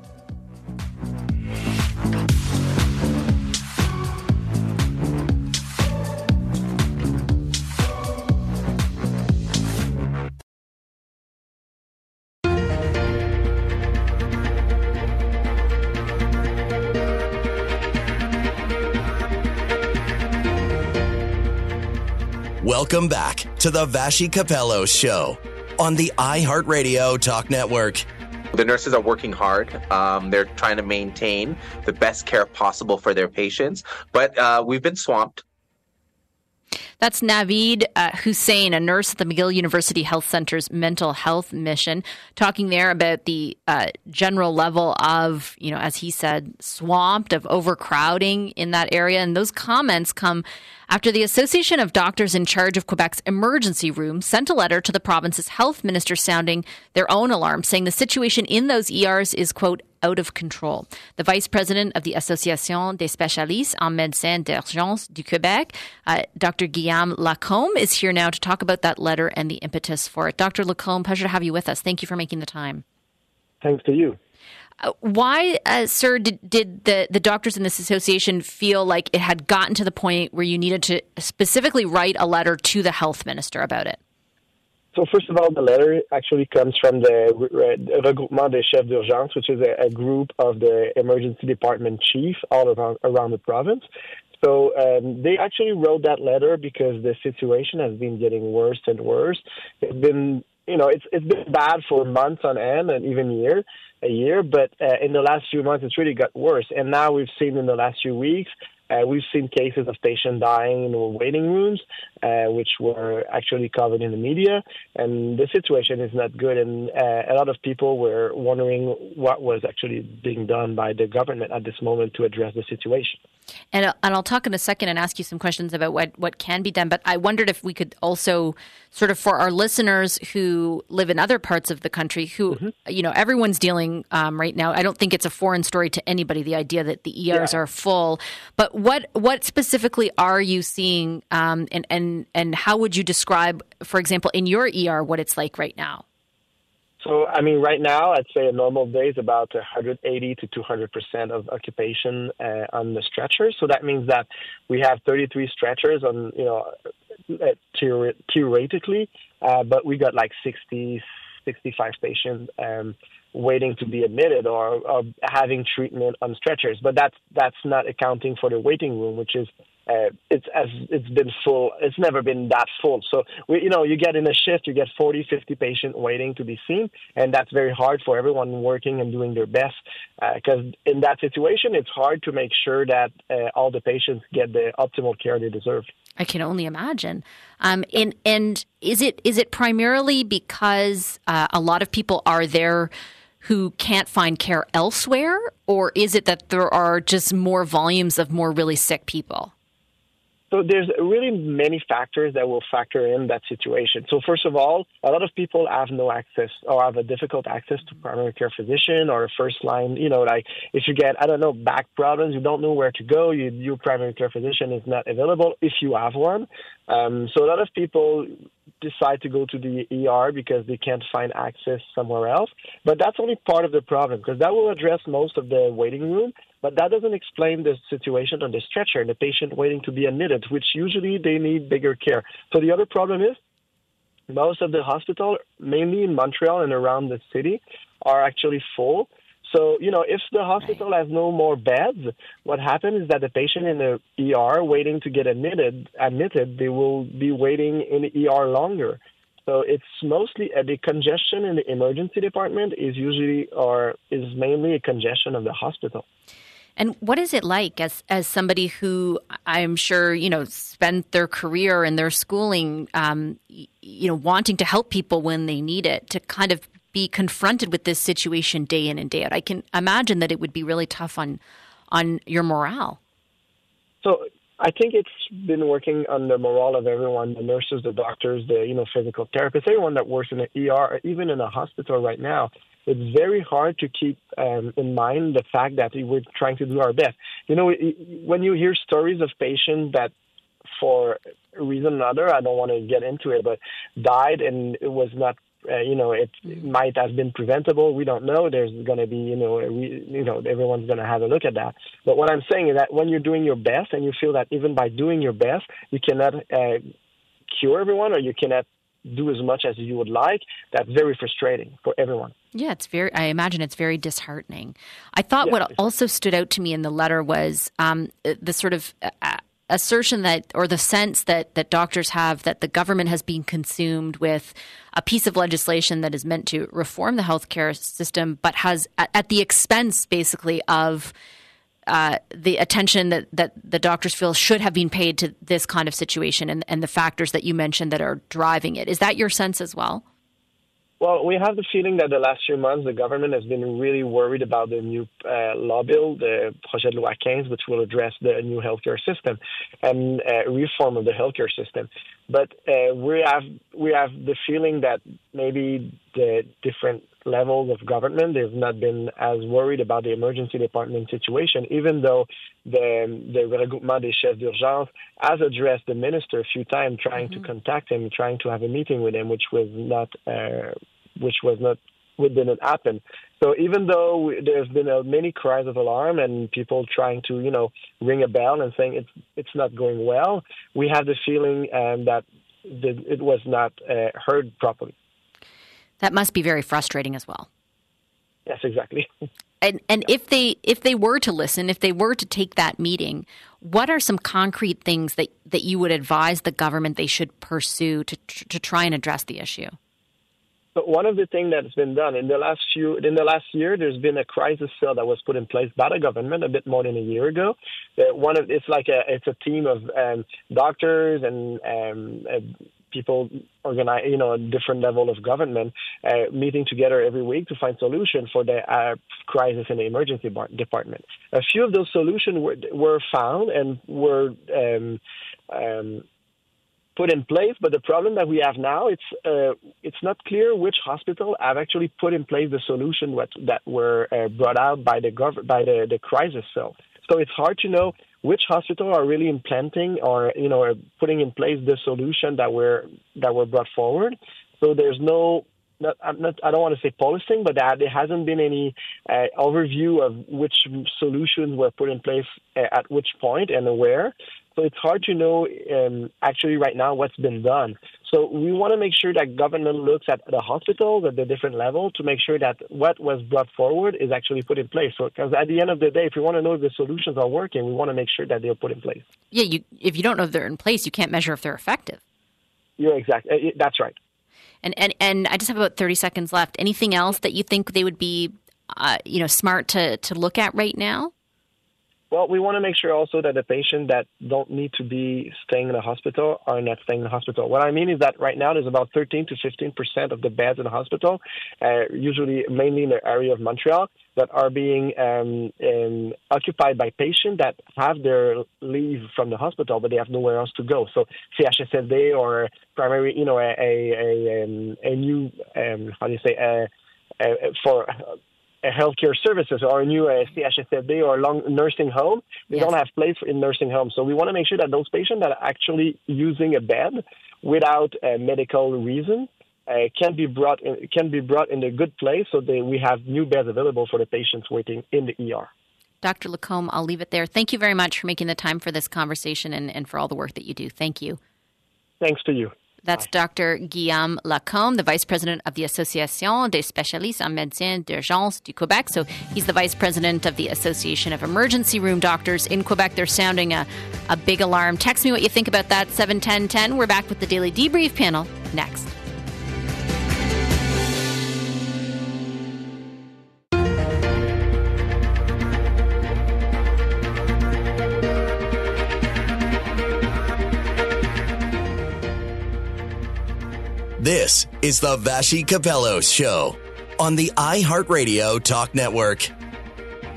Welcome back to the Vassy Kapelos Show on the iHeartRadio Talk Network. The nurses are working hard. Um, they're trying to maintain the best care possible for their patients, but uh, we've been swamped. That's Navid uh, Hussein, a nurse at the McGill University Health Center's mental health mission, talking there about the uh, general level of, you know, as he said, swamped, of overcrowding in that area. And those comments come after the Association of Doctors in charge of Quebec's emergency room sent a letter to the province's health minister sounding their own alarm, saying the situation in those ERs is, quote, out of control. The vice president of the Association des spécialistes en médecine d'urgence du Québec, uh, Dr. Guillaume Lacombe, is here now to talk about that letter and the impetus for it. Dr. Lacombe, pleasure to have you with us. Thank you for making the time. Thanks to you. Uh, why, uh, sir, did, did the, the doctors in this association feel like it had gotten to the point where you needed to specifically write a letter to the health minister about it? So first of all, the letter actually comes from the Regroupement des Chefs d'Urgence, which is a, a, group of the emergency department chief all around, around the province. So um, they actually wrote that letter because the situation has been getting worse and worse. It's been, you know, it's it's been bad for months on end and even year, a year. But uh, in the last few months, it's really got worse. And now we've seen in the last few weeks uh, we've seen cases of patients dying in waiting rooms, uh, which were actually covered in the media, and the situation is not good. And uh, a lot of people were wondering what was actually being done by the government at this moment to address the situation. And, uh, and I'll talk in a second and ask you some questions about what, what can be done. But I wondered if we could also, sort of, for our listeners who live in other parts of the country, who, mm-hmm. you know, everyone's dealing um, right now. I don't think it's a foreign story to anybody, the idea that the ERs yeah. are full. But what what specifically are you seeing, um, and and and how would you describe, for example, in your ER, what it's like right now? So, I mean, right now, I'd say a normal day is about 180 to 200 percent of occupation uh, on the stretchers. So that means that we have 33 stretchers on, you know, uh, theoretically, uh, but we got like 60, 65 patients um, waiting to be admitted or, or, having treatment on stretchers. But that's that's not accounting for the waiting room, which is uh, it's as it's been full. It's never been that full. So we, you know, you get in a shift, you get 40, 50 patients waiting to be seen, and that's very hard for everyone working and doing their best. Because uh, in that situation, it's hard to make sure that uh, all the patients get the optimal care they deserve. I can only imagine. Um, and and is it is it primarily because uh, a lot of people are there who can't find care elsewhere, or is it that there are just more volumes of more really sick people? So there's really many factors that will factor in that situation. So first of all, a lot of people have no access or have a difficult access to primary care physician or a first line. You know, like if you get I don't know back problems, you don't know where to go. You, your primary care physician is not available if you have one. Um, so a lot of people decide to go to the ER because they can't find access somewhere else. But that's only part of the problem because that will address most of the waiting room. But that doesn't explain the situation on the stretcher and the patient waiting to be admitted, which usually they need bigger care. So the other problem is most of the hospital, mainly in Montreal and around the city, are actually full. So, you know, if the hospital has no more beds, what happens is that the patient in the ER waiting to get admitted, admitted, they will be waiting in the ER longer. So it's mostly uh, the congestion in the emergency department is usually or is mainly a congestion of the hospital. And what is it like as as somebody who I'm sure you know spent their career and their schooling, um, you know, wanting to help people when they need it, to kind of be confronted with this situation day in and day out? I can imagine that it would be really tough on on your morale. So I think it's been working on the morale of everyone, the nurses, the doctors, the you know physical therapists, everyone that works in the ER, even in a hospital right now it's very hard to keep um, in mind the fact that we're trying to do our best. You know, when you hear stories of patients that, for a reason or another, I don't want to get into it, but died and it was not. Uh, you know, it might have been preventable. We don't know. There's going to be, you know, we, you know, everyone's going to have a look at that. But what I'm saying is that when you're doing your best, and you feel that even by doing your best, you cannot uh, cure everyone, or you cannot do as much as you would like, that's very frustrating for everyone. Yeah, it's very, I imagine it's very disheartening. I thought yeah, what also stood out to me in the letter was um, the sort of uh, uh, assertion that, or the sense that that doctors have that the government has been consumed with a piece of legislation that is meant to reform the healthcare system, but has at, at the expense, basically, of uh, the attention that, that the doctors feel should have been paid to this kind of situation and, and the factors that you mentioned that are driving it. Is that your sense as well? Well, we have the feeling that the last few months the government has been really worried about the new uh, law bill, the Projet de loi 15, which will address the new healthcare system and uh, reform of the healthcare system. But uh, we have we have the feeling that maybe the different levels of government they've not been as worried about the emergency department situation, even though the the regroupement des chefs d'urgence has addressed the minister a few times, trying mm-hmm. to contact him, trying to have a meeting with him, which was not uh, which was not what didn't happen. So even though there's been a many cries of alarm and people trying to, you know, ring a bell and saying it's it's not going well, we have the feeling um, that the, it was not uh, heard properly. That must be very frustrating as well. Yes, exactly. <laughs> And and if they if they were to listen, if they were to take that meeting, what are some concrete things that, that you would advise the government they should pursue to to try and address the issue? But one of the things that's been done in the last few in the last year, there's been a crisis cell that was put in place by the government a bit more than a year ago. Uh, one of it's like a it's a team of um, doctors and um, uh, people organize, you know, a different level of government uh, meeting together every week to find solutions for the uh, crisis in the emergency bar- department. A few of those solutions were, were found and were um, um, put in place. But the problem that we have now, it's uh, it's not clear which hospital have actually put in place the solution what, that were uh, brought out by the gov- by the, the crisis cell. So it's hard to know which hospital are really implanting or you know putting in place the solution that were that were brought forward. So there's no not, not, I don't want to say policing, but that there hasn't been any uh, overview of which solutions were put in place uh, at which point and where. So it's hard to know um, actually right now what's been done. So we want to make sure that government looks at the hospitals at the different level to make sure that what was brought forward is actually put in place. So because at the end of the day, if we want to know if the solutions are working, we want to make sure that they're put in place. Yeah, you, if you don't know if they're in place, you can't measure if they're effective. You're exact. Uh, that's right. And and and I just have about thirty seconds left. Anything else that you think they would be, uh, you know, smart to to look at right now? Well, we want to make sure also that the patients that don't need to be staying in the hospital are not staying in the hospital. What I mean is that right now there's about 13 to 15 percent of the beds in the hospital, uh, usually mainly in the area of Montreal, that are being um, um, occupied by patients that have their leave from the hospital, but they have nowhere else to go. So CHSLD or primary, you know, a a, a, um, a new um, how do you say a, a, for healthcare services or a new uh, CHSLD or a long nursing home. They yes. don't have place in nursing homes. So we want to make sure that those patients that are actually using a bed without a medical reason uh, can be brought in, can be brought in a good place so that we have new beds available for the patients waiting in the ER. Dr. Lacombe, I'll leave it there. Thank you very much for making the time for this conversation and, and for all the work that you do. Thank you. Thanks to you. That's Dr. Guillaume Lacombe, the Vice President of the Association des spécialistes en médecine d'urgence du Quebec. So he's the Vice President of the Association of Emergency Room Doctors in Quebec. They're sounding a, a big alarm. Text me what you think about that, 71010. We're back with the Daily Debrief panel next. This is the Vassy Kapelos Show on the iHeartRadio Talk Network.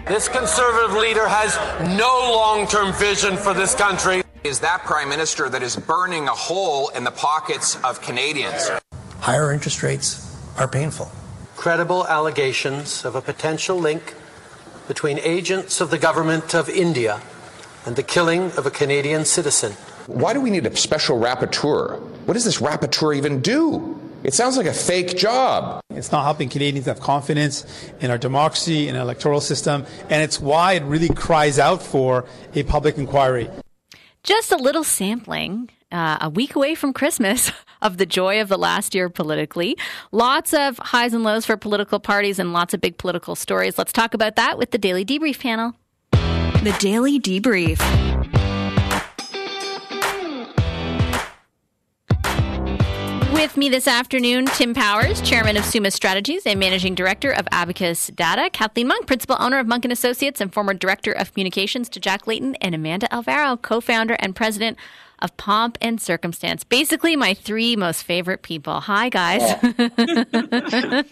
This conservative leader has no long term vision for this country. Is that prime minister that is burning a hole in the pockets of Canadians? Higher interest rates are painful. Credible allegations of a potential link between agents of the government of India and the killing of a Canadian citizen. Why do we need a special rapporteur? What does this rapporteur even do? It sounds like a fake job. It's not helping Canadians have confidence in our democracy and electoral system, and it's why it really cries out for a public inquiry. Just a little sampling, uh, a week away from Christmas, <laughs> of the joy of the last year politically. Lots of highs and lows for political parties and lots of big political stories. Let's talk about that with the Daily Debrief panel. The Daily Debrief. With me this afternoon, Tim Powers, Chairman of Summa Strategies and Managing Director of Abacus Data, Kathleen Monk, Principal Owner of Monk & Associates and former Director of Communications to Jack Layton, and Amanda Alvaro, Co-Founder and President of Pomp and Circumstance. Basically, my three most favorite people. Hi, guys. Oh.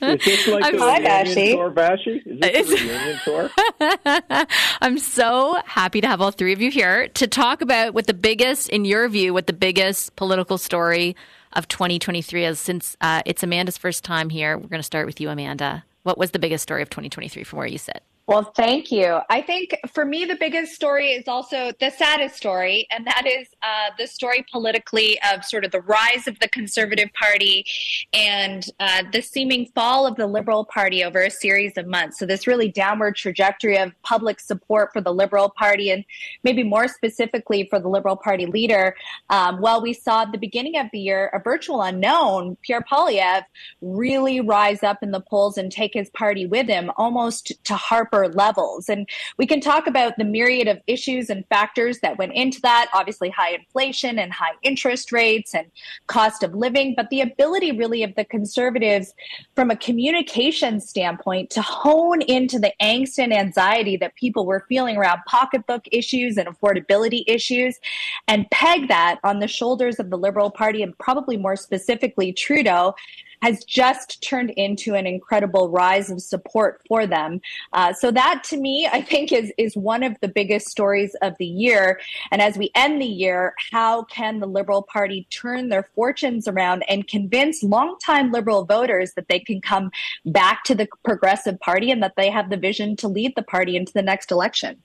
Is this like I'm- a Hi, reunion Vassy. tour, Vassy? Is this a reunion tour? <laughs> I'm so happy to have all three of you here to talk about what the biggest, in your view, what the biggest political story of 2023 is. Since uh, it's Amanda's first time here, we're going to start with you, Amanda. What was the biggest story of 2023 from where you sit? Well, thank you. I think for me, the biggest story is also the saddest story, and that is uh, the story politically of sort of the rise of the Conservative Party and uh, the seeming fall of the Liberal Party over a series of months. So, this really downward trajectory of public support for the Liberal Party, and maybe more specifically for the Liberal Party leader. Um, well, we saw at the beginning of the year a virtual unknown, Pierre Poilievre, really rise up in the polls and take his party with him almost to Harper levels. And we can talk about the myriad of issues and factors that went into that obviously, high inflation and high interest rates and cost of living, but the ability really of the conservatives from a communication standpoint to hone into the angst and anxiety that people were feeling around pocketbook issues and affordability issues and peg that on the shoulders of the Liberal Party and probably more specifically Trudeau has just turned into an incredible rise of support for them. Uh, so that to me, I think is is one of the biggest stories of the year. And as we end the year, how can the Liberal Party turn their fortunes around and convince longtime Liberal voters that they can come back to the Progressive Party and that they have the vision to lead the party into the next election?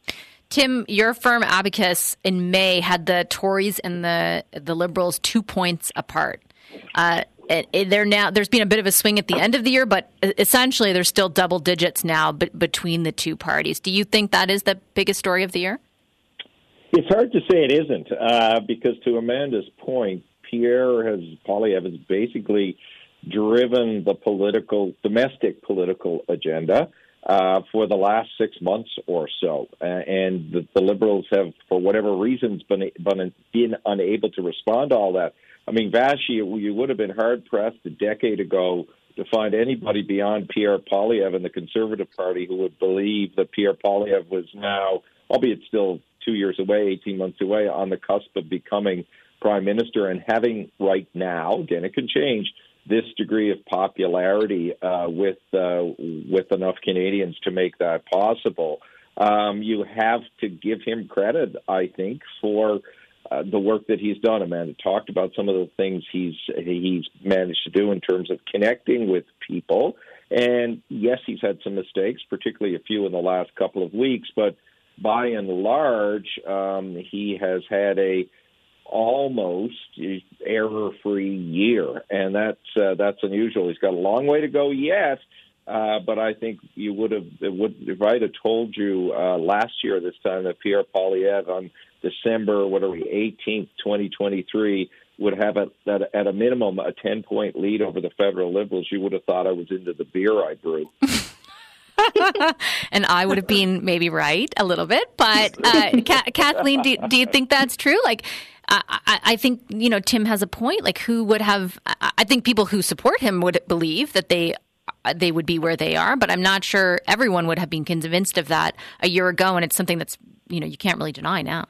Tim, your firm Abacus in May had the Tories and the the Liberals two points apart. Uh, they're now there's been a bit of a swing at the end of the year, but essentially there's still double digits now be- between the two parties. Do you think that is the biggest story of the year? It's hard to say it isn't, uh, because to Amanda's point, Pierre has Poilievre has basically driven the political, domestic political agenda uh, for the last six months or so, uh, and the, the Liberals have, for whatever reasons, been been unable to respond to all that. I mean, Vassy, you would have been hard pressed a decade ago to find anybody beyond Pierre Poilievre and the Conservative Party who would believe that Pierre Poilievre was now, albeit still two years away, 18 months away, on the cusp of becoming prime minister and having right now, again, it can change, this degree of popularity uh, with uh, with enough Canadians to make that possible. Um, you have to give him credit, I think, for uh, the work that he's done. Amanda talked about some of the things he's he's managed to do in terms of connecting with people. And yes, he's had some mistakes, particularly a few in the last couple of weeks. But by and large, um, he has had a almost error-free year, and that's uh, that's unusual. He's got a long way to go yet. Uh, but I think you would have would if I had told you uh, last year this time that Pierre Poilievre on December what are we 18th 2023 would have at, at, at a minimum a 10 point lead over the federal liberals you would have thought I was into the beer I brew <laughs> <laughs> and I would have been maybe right a little bit, but uh, Ka- Kathleen, do, do you think that's true? Like, I, I, I think you know Tim has a point. Like, who would have? I, I think people who support him would believe that they they would be where they are, but I'm not sure everyone would have been convinced of that a year ago, and it's something that's you know you can't really deny now.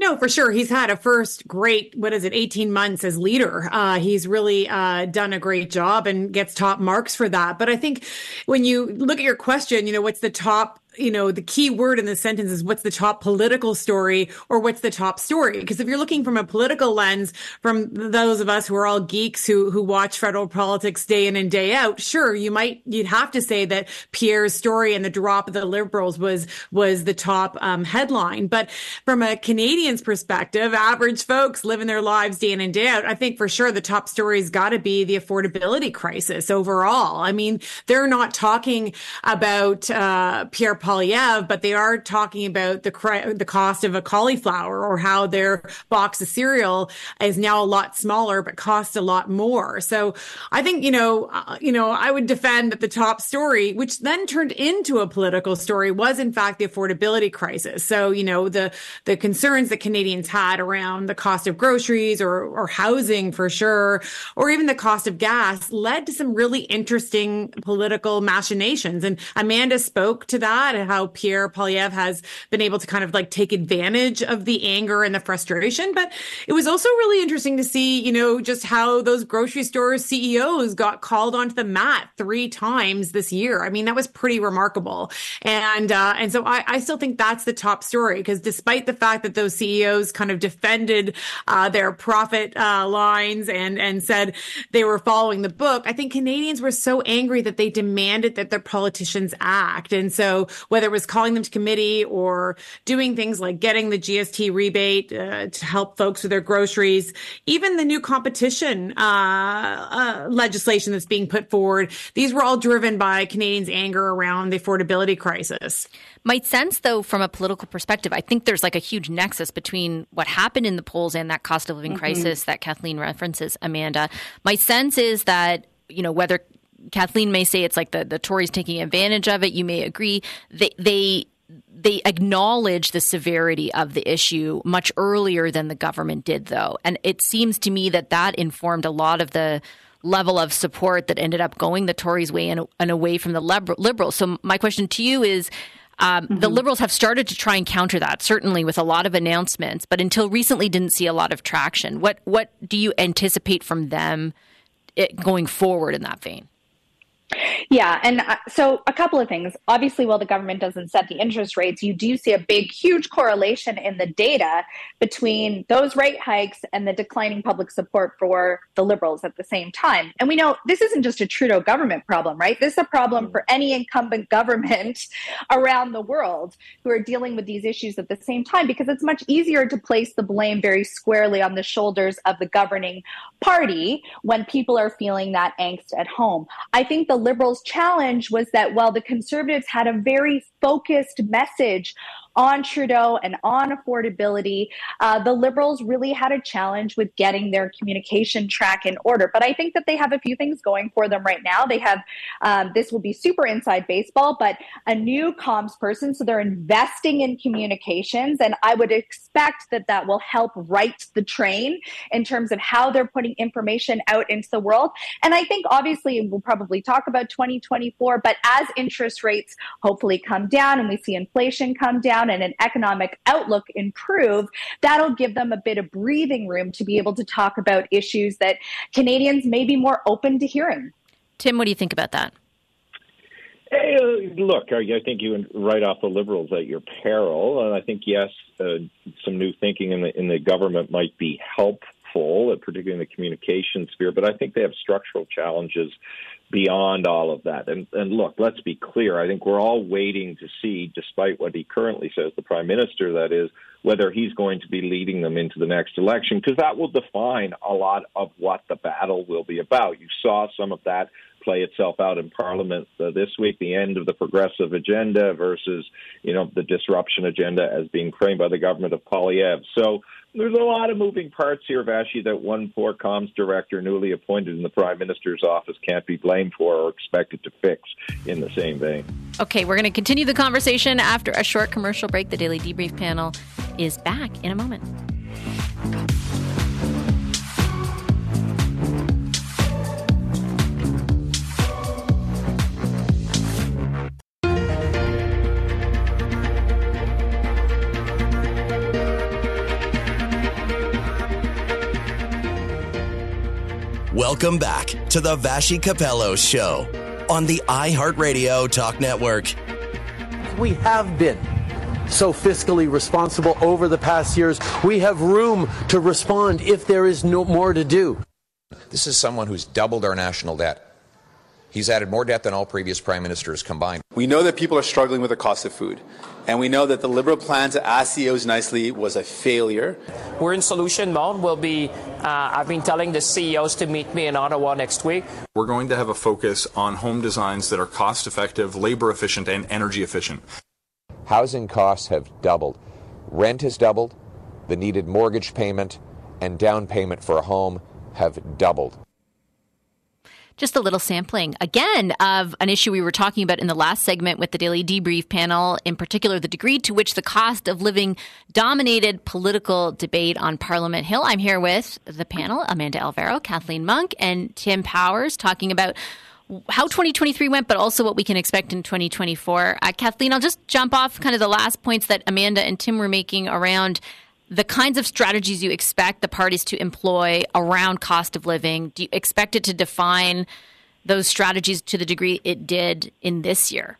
No, for sure. He's had a first great, what is it, 18 months as leader. Uh, he's really uh, done a great job and gets top marks for that. But I think when you look at your question, you know, what's the top you know, the key word in the sentence is what's the top political story or what's the top story? Because if you're looking from a political lens, from those of us who are all geeks who, who watch federal politics day in and day out, sure, you might, you'd have to say that Pierre's story and the drop of the liberals was, was the top um, headline. But from a Canadian's perspective, average folks living their lives day in and day out, I think for sure the top story's got to be the affordability crisis overall. I mean, they're not talking about uh, Pierre Poilievre, but they are talking about the the cost of a cauliflower or how their box of cereal is now a lot smaller but costs a lot more. So I think you know, uh, you know, I would defend that the top story, which then turned into a political story, was in fact the affordability crisis. So you know, the the concerns that Canadians had around the cost of groceries or or housing for sure, or even the cost of gas led to some really interesting political machinations. And Amanda spoke to that and how Pierre Poilievre has been able to kind of like take advantage of the anger and the frustration. But it was also really interesting to see, you know, just how those grocery store CEOs got called onto the mat three times this year. I mean, that was pretty remarkable. And, uh, and so I, I still think that's the top story because despite the fact that those CEOs kind of defended, uh, their profit, uh, lines and, and said they were following the book, I think Canadians were so angry that they demanded that their politicians act. And so whether it was calling them to committee or doing things like getting the GST rebate uh, to help folks with their groceries, even the new competition uh, uh, legislation that's being put forward, these were all driven by Canadians' anger around the affordability crisis. My sense, though, from a political perspective, I think there's like a huge nexus between what happened in the polls and that cost of living mm-hmm. crisis that Kathleen references, Amanda. My sense is that, you know, whether Kathleen may say it's like the, the Tories taking advantage of it, you may agree. They, they, they acknowledge the severity of the issue much earlier than the government did, though. And it seems to me that that informed a lot of the level of support that ended up going the Tories' way and, and away from the Liberals. So, my question to you is um, mm-hmm. the Liberals have started to try and counter that, certainly with a lot of announcements, but until recently didn't see a lot of traction. What, what do you anticipate from them it, eh, going forward in that vein? Yeah, and uh, so a couple of things. Obviously, while the government doesn't set the interest rates, you do see a big, huge correlation in the data between those rate hikes and the declining public support for the Liberals at the same time. And we know this isn't just a Trudeau government problem, right? This is a problem for any incumbent <laughs> government around the world who are dealing with these issues at the same time because it's much easier to place the blame very squarely on the shoulders of the governing party when people are feeling that angst at home. I think the Liberals' challenge was that while the Conservatives had a very focused message on Trudeau and on affordability, uh, the Liberals really had a challenge with getting their communication track in order. But I think that they have a few things going for them right now. They have, um, this will be super inside baseball, but a new comms person. So they're investing in communications. And I would expect that that will help right the train in terms of how they're putting information out into the world. And I think obviously we'll probably talk about 2024, but as interest rates hopefully come down and we see inflation come down, down and an economic outlook improve, that'll give them a bit of breathing room to be able to talk about issues that Canadians may be more open to hearing. Tim, what do you think about that? Hey, uh, look, I think you write off the Liberals at your peril, and I think yes, uh, some new thinking in the in the government might be helpful, uh, particularly in the communication sphere. But I think they have structural challenges beyond all of that. And, and look, let's be clear. I think we're all waiting to see, despite what he currently says, the prime minister, that is, whether he's going to be leading them into the next election, because that will define a lot of what the battle will be about. You saw some of that play itself out in Parliament uh, this week, the end of the progressive agenda versus, you know, the disruption agenda as being framed by the government of Poilievre. So, there's a lot of moving parts here, Vassy, that one poor comms director newly appointed in the Prime Minister's office can't be blamed for or expected to fix in the same vein. Okay, we're going to continue the conversation after a short commercial break. The Daily Debrief panel is back in a moment. Welcome back to the Vassy Kapelos Show on the iHeartRadio Talk Network. We have been so fiscally responsible over the past years. We have room to respond if there is no more to do. This is someone who's doubled our national debt. He's added more debt than all previous prime ministers combined. We know that people are struggling with the cost of food. And we know that the Liberal plan to ask CEOs nicely was a failure. We're in solution mode. We'll be, uh, I've been telling the CEOs to meet me in Ottawa next week. We're going to have a focus on home designs that are cost effective, labor efficient, and energy efficient. Housing costs have doubled. Rent has doubled. The needed mortgage payment and down payment for a home have doubled just a little sampling again of an issue we were talking about in the last segment with the daily debrief panel, in particular, the degree to which the cost of living dominated political debate on Parliament Hill. I'm here with the panel, Amanda Alvaro, Kathleen Monk, and Tim Powers, talking about how 2023 went, but also what we can expect in 2024. Uh, Kathleen, I'll just jump off kind of the last points that Amanda and Tim were making around the kinds of strategies you expect the parties to employ around cost of living? Do you expect it to define those strategies to the degree it did in this year?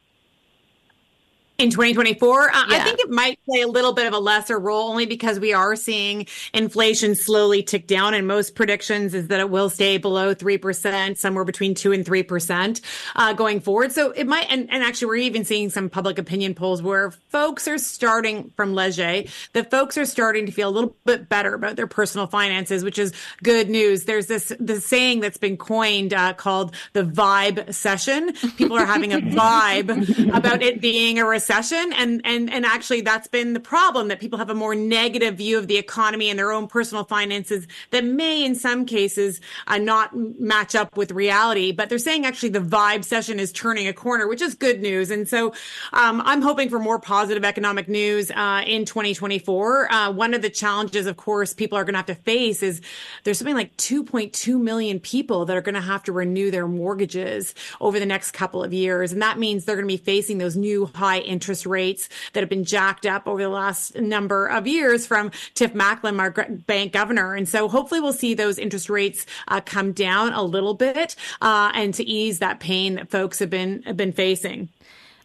In 2024 uh, yeah. i think it might play a little bit of a lesser role only because we are seeing inflation slowly tick down and most predictions is that it will stay below 3% somewhere between 2 and 3% uh, going forward. So it might and, and actually we're even seeing some public opinion polls where folks are starting from leger the folks are starting to feel a little bit better about their personal finances which is good news. There's this the saying that's been coined uh, called the vibe session. People are having a <laughs> vibe about it being a recession and and and actually that's been the problem that people have a more negative view of the economy and their own personal finances that may in some cases uh, not match up with reality. But they're saying actually the vibe session is turning a corner which is good news. And so um, i'm hoping for more positive economic news uh, in 2024 uh, one of the challenges of course people are going to have to face is there's something like 2.2 million people that are going to have to renew their mortgages over the next couple of years. And that means they're going to be facing those new high interest interest rates that have been jacked up over the last number of years from Tiff Macklem, our bank governor. And so hopefully we'll see those interest rates uh, come down a little bit uh, and to ease that pain that folks have been have been facing.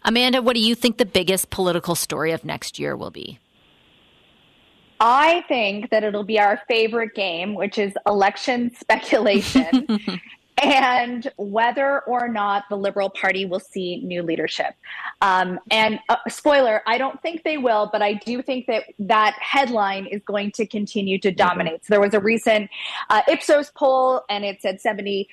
Amanda, what do you think the biggest political story of next year will be? I think that it'll be our favorite game, which is election <laughs> speculation. <laughs> and whether or not the Liberal Party will see new leadership. Um, and uh, spoiler, I don't think they will, but I do think that that headline is going to continue to dominate. So there was a recent uh, Ipsos poll, and it said 70%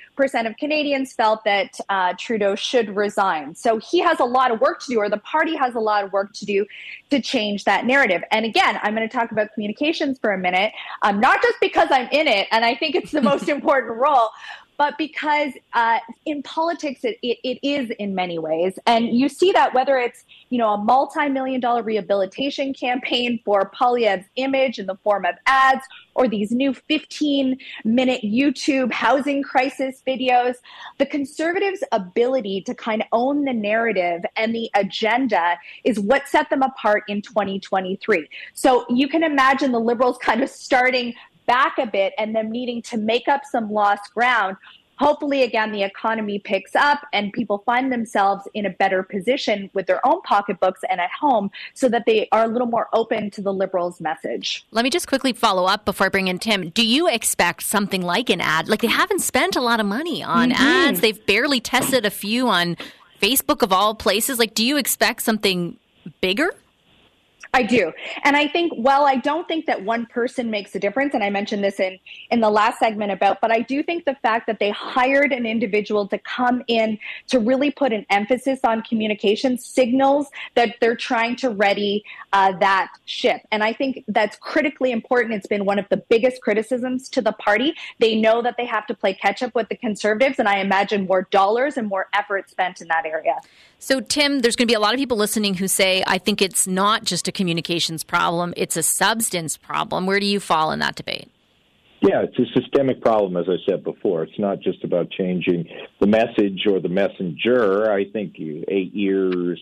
of Canadians felt that uh, Trudeau should resign. So he has a lot of work to do, or the party has a lot of work to do to change that narrative. And again, I'm going to talk about communications for a minute, um, not just because I'm in it, and I think it's the most <laughs> important role, but because uh, in politics it, it, it is in many ways. And you see that whether it's you know a multi-million dollar rehabilitation campaign for Poilievre's image in the form of ads or these new 15 minute youtube housing crisis videos the conservatives ability to kind of own the narrative and the agenda is what set them apart in 2023 so you can imagine the liberals kind of starting back a bit and them needing to make up some lost ground hopefully again the economy picks up and people find themselves in a better position with their own pocketbooks and at home so that they are a little more open to the liberals message. Let me just quickly follow up before i bring in tim. Do you expect something like an ad? Like they haven't spent a lot of money on mm-hmm. ads. They've barely tested a few on facebook of all places. Like do you expect something bigger I do. And I think, well, I don't think that one person makes a difference. And I mentioned this in, in the last segment about, but I do think the fact that they hired an individual to come in to really put an emphasis on communication signals that they're trying to ready uh, that ship. And I think that's critically important. It's been one of the biggest criticisms to the party. They know that they have to play catch up with the conservatives. And I imagine more dollars and more effort spent in that area. So, Tim, there's going to be a lot of people listening who say, I think it's not just a communications problem, it's a substance problem. Where do you fall in that debate? Yeah, it's a systemic problem, as I said before. It's not just about changing the message or the messenger. I think eight years,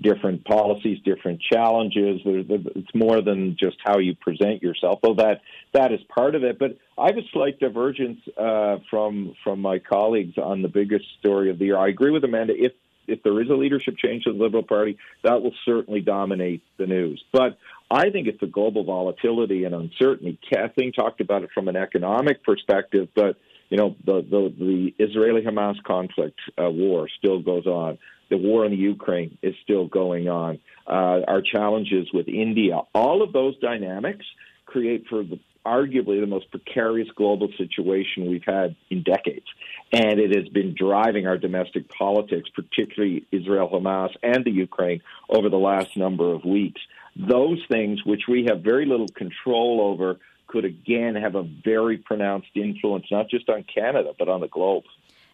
different policies, different challenges. It's more than just how you present yourself. Well, that that is part of it. But I have a slight divergence uh, from from my colleagues on the biggest story of the year. I agree with Amanda. If if there is a leadership change in the Liberal Party, that will certainly dominate the news. But I think it's the global volatility and uncertainty. Kathleen talked about it from an economic perspective, but you know the the, the Israeli Hamas conflict uh, war still goes on. The war in the Ukraine is still going on. Uh, our challenges with India, all of those dynamics create for the arguably the most precarious global situation we've had in decades. And it has been driving our domestic politics, particularly Israel Hamas and the Ukraine, over the last number of weeks. Those things, which we have very little control over, could again have a very pronounced influence, not just on Canada, but on the globe.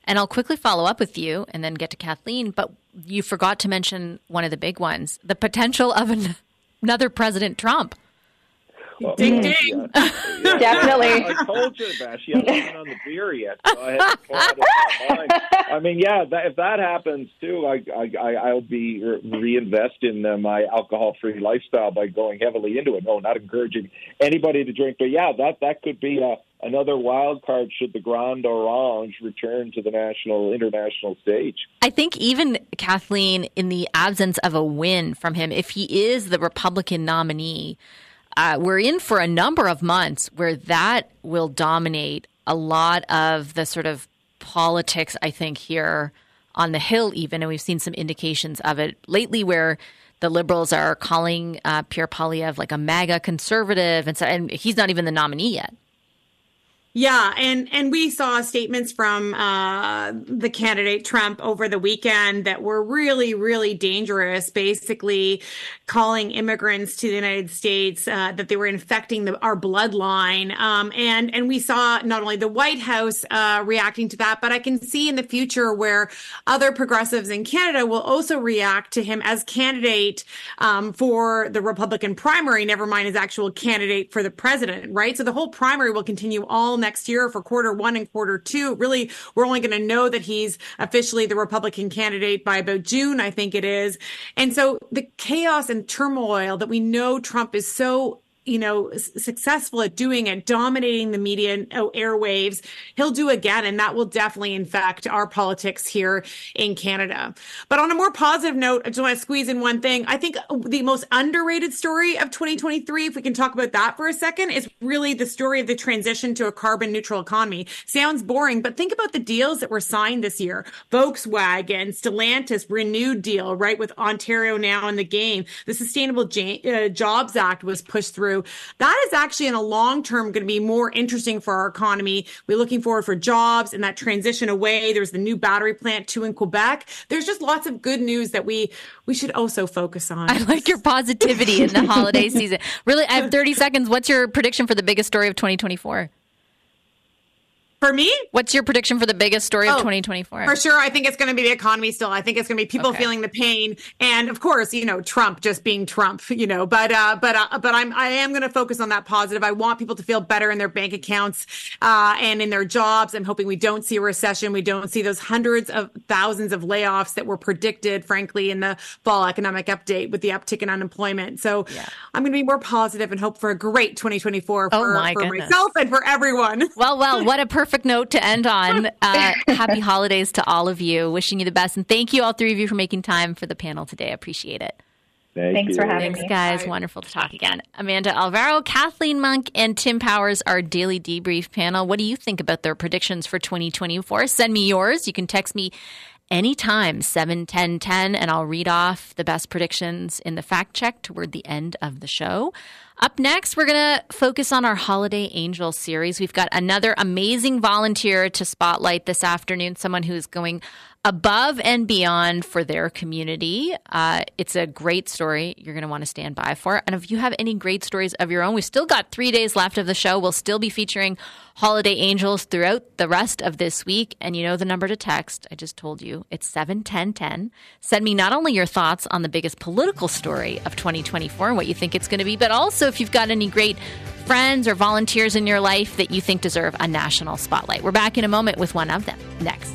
And I'll quickly follow up with you and then get to Kathleen. But you forgot to mention one of the big ones the potential of an, another President Trump. Well, ding ding. Yeah, yeah, Definitely. I told you, Vassy, I wasn't been on the beer yet, so I had to pull it in my mind. I mean, yeah, that, if that happens too, I, I, I'll be re- reinvest in uh, my alcohol-free lifestyle by going heavily into it. No, not encouraging anybody to drink, but yeah, that that could be a another wild card should the Grand Orange return to the national, international stage. I think even Kathleen, in the absence of a win from him, if he is the Republican nominee, uh, we're in for a number of months where that will dominate a lot of the sort of politics, I think, here on the Hill, even. And we've seen some indications of it lately where the liberals are calling uh, Pierre Poilievre like a MAGA conservative. And, so, and he's not even the nominee yet. Yeah, and and we saw statements from uh, the candidate Trump over the weekend that were really, really dangerous. Basically, calling immigrants to the United States uh, that they were infecting the, our bloodline, um, and and we saw not only the White House uh, reacting to that, but I can see in the future where other progressives in Canada will also react to him as candidate um, for the Republican primary. Never mind his actual candidate for the president, right? So the whole primary will continue all next year for quarter one and quarter two. Really, we're only going to know that he's officially the Republican candidate by about June, I think it is. And so the chaos and turmoil that we know Trump is so you know, successful at doing it, dominating the media oh, airwaves, he'll do again. And that will definitely infect our politics here in Canada. But on a more positive note, I just want to squeeze in one thing. I think the most underrated story of 2023, if we can talk about that for a second, is really the story of the transition to a carbon neutral economy. Sounds boring, but think about the deals that were signed this year. Volkswagen, Stellantis, renewed deal, right? With Ontario now in the game. The Sustainable uh, Jobs Act was pushed through That is actually in a long term going to be more interesting for our economy. We're looking forward for jobs and that transition away. There's the new battery plant too in Quebec. There's just lots of good news that we we should also focus on. I like your positivity in the holiday <laughs> season. Really, I have 30 seconds. What's your prediction for the biggest story of 2024? For me? What's your prediction for the biggest story Oh, of 2024? For sure, I think it's going to be the economy still. I think it's going to be people Okay. feeling the pain, and of course, you know, Trump just being Trump. You know, but uh, but uh, but I'm I am going to focus on that positive. I want people to feel better in their bank accounts uh, and in their jobs. I'm hoping we don't see a recession. We don't see those hundreds of thousands of layoffs that were predicted, frankly, in the fall economic update with the uptick in unemployment. So I'm going to be more positive and hope for a great 2024 for, Oh, my for goodness. myself and for everyone. Well, well, what a perfect <laughs> note to end on. <laughs> Uh, happy holidays to all of you. Wishing you the best. And thank you, all three of you, for making time for the panel today. I appreciate it. Thank Thanks for you. having Thanks, me. guys. Wonderful to talk again. Amanda Alvaro, Kathleen Monk, and Tim Powers, our daily debrief panel. What do you think about their predictions for 2024? Send me yours. You can text me anytime, 71010, and I'll read off the best predictions in the fact check toward the end of the show. Up next, we're going to focus on our Holiday Angel series. We've got another amazing volunteer to spotlight this afternoon, someone who's going above and beyond for their community. Uh, it's a great story you're going to want to stand by for. And if you have any great stories of your own, we've still got three days left of the show. We'll still be featuring Holiday Angels throughout the rest of this week. And you know the number to text. I just told you it's 71010. Send me not only your thoughts on the biggest political story of 2024 and what you think it's going to be, but also if you've got any great friends or volunteers in your life that you think deserve a national spotlight. We're back in a moment with one of them next.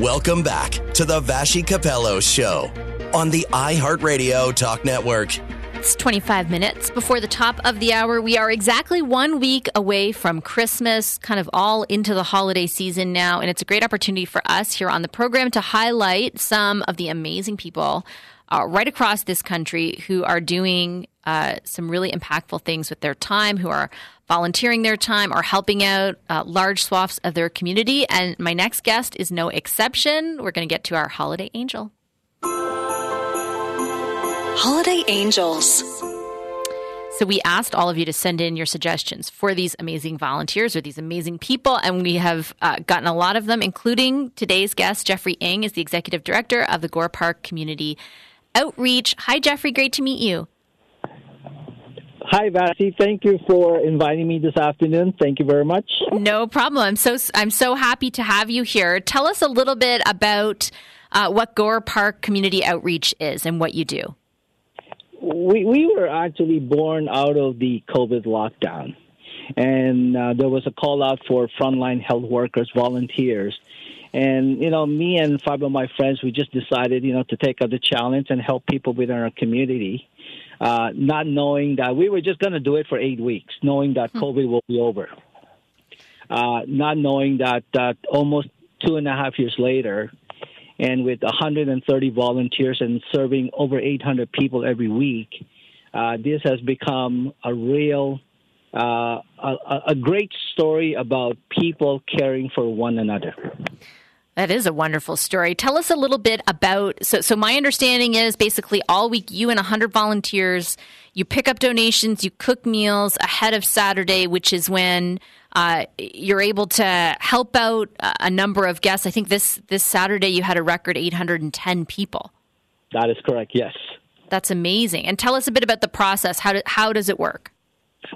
Welcome back to the Vassy Kapelos Show on the iHeartRadio Talk Network. It's 25 minutes before the top of the hour. We are exactly one week away from Christmas, kind of all into the holiday season now. And it's a great opportunity for us here on the program to highlight some of the amazing people uh, right across this country who are doing uh, some really impactful things with their time, who are volunteering their time or helping out uh, large swaths of their community. And my next guest is no exception. We're going to get to our holiday angel. Holiday Angels. So we asked all of you to send in your suggestions for these amazing volunteers or these amazing people, and we have uh, gotten a lot of them, including today's guest, Jeffrey Ng, is the executive director of the Gore Park Community Outreach. Hi, Jeffrey. Great to meet you. Hi, Vassy. Thank you for inviting me this afternoon. Thank you very much. No problem. I'm so I'm so happy to have you here. Tell us a little bit about uh, what Gore Park Community Outreach is and what you do we we were actually born out of the COVID lockdown, and uh, there was a call out for frontline health workers, volunteers, and you know, me and five of my friends, we just decided, you know, to take up the challenge and help people within our community, uh, not knowing that we were just going to do it for eight weeks, knowing that hmm. COVID will be over, uh, not knowing that that almost two and a half years later, and with 130 volunteers and serving over 800 people every week, uh, this has become a real, uh, a, a great story about people caring for one another. That is a wonderful story. Tell us a little bit about. So, so my understanding is basically all week you and 100 volunteers, you pick up donations, you cook meals ahead of Saturday, which is when uh, you're able to help out a number of guests. I think this this Saturday you had a record 810 people. That is correct. Yes. That's amazing. And tell us a bit about the process. How do, how does it work?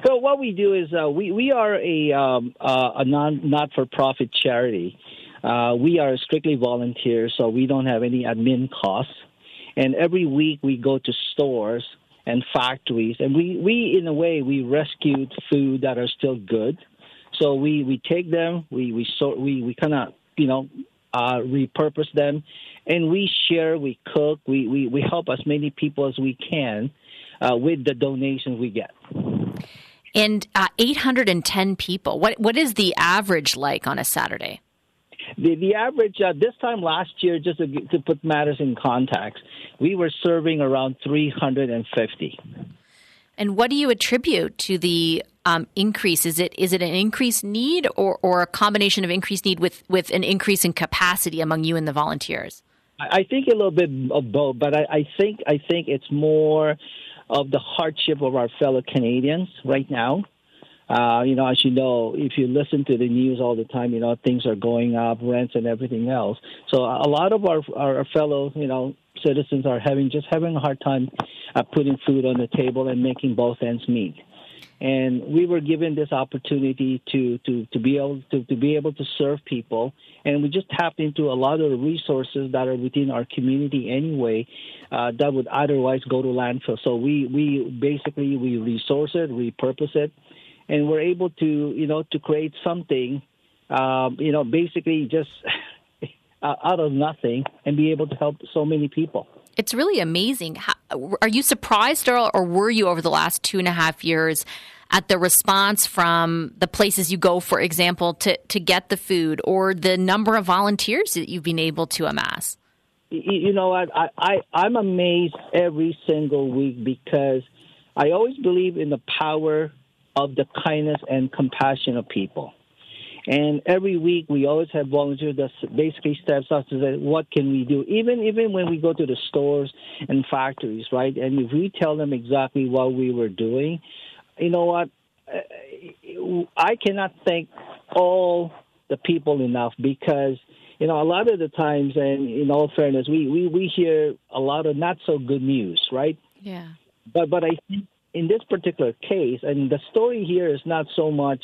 So what we do is uh, we we are a um, uh, a non not for profit charity. Uh, we are strictly volunteers, so we don't have any admin costs. And every week we go to stores and factories, and we, we in a way we rescued food that are still good so we, we take them, we we sort we, we kind of you know uh, repurpose them, and we share, we cook, we, we, we help as many people as we can uh, with the donations we get. And uh, 810 people. What what is the average like on a Saturday? The the average uh, this time last year, just to, to put matters in context, we were serving around 350. And what do you attribute to the um, increase? Is it is it an increased need or, or a combination of increased need with, with an increase in capacity among you and the volunteers? I think a little bit of both, but I, I think I think it's more of the hardship of our fellow Canadians right now. Uh, you know, as you know, if you listen to the news all the time, you know things are going up, rents and everything else. So a lot of our our fellow, you know, citizens are having just having a hard time uh, putting food on the table and making both ends meet. And we were given this opportunity to to to be able to, to be able to serve people. And we just tapped into a lot of the resources that are within our community anyway uh, that would otherwise go to landfill. So we we basically we resource it repurpose it and we're able to you know to create something um, you know basically just <laughs> out of nothing and be able to help so many people it's really amazing. How, are you surprised, or, or were you over the last two and a half years at the response from the places you go, for example, to, to get the food, or the number of volunteers that you've been able to amass? You know, I, I, I'm amazed every single week because I always believe in the power of the kindness and compassion of people. And every week we always have volunteers that basically steps up to say, what can we do? Even even when we go to the stores and factories, right? And if we tell them exactly what we were doing, you know what? I cannot thank all the people enough because you know a lot of the times, and in all fairness, we we we hear a lot of not so good news, right? Yeah. But but I think in this particular case, and the story here is not so much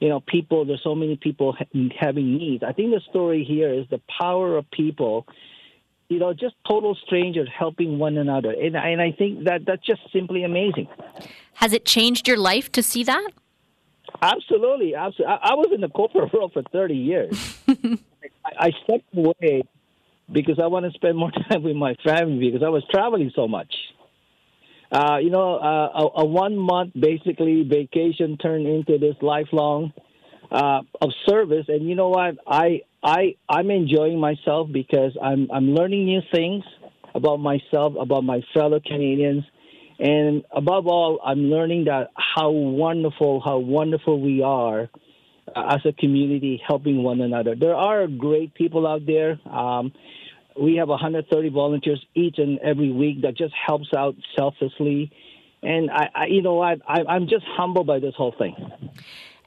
you know, people, there's so many people having needs. I think the story here is the power of people, you know, just total strangers helping one another. And, and I think that that's just simply amazing. Has it changed your life to see that? Absolutely. Absolutely. I, I was in the corporate world for 30 years. <laughs> I, I stepped away because I want to spend more <laughs> time with my family because I was traveling so much. Uh, you know, uh, a, a, one month basically vacation turned into this lifelong uh, of service. And you know what? I I I'm enjoying myself because I'm I'm learning new things. about myself, about my fellow Canadians. And above all, I'm learning that how wonderful, how wonderful we are uh, as a community helping one another. There are great people out there. Um, we have 130 volunteers each and every week that just helps out selflessly. And I, I you know what, I, I'm just humbled by this whole thing.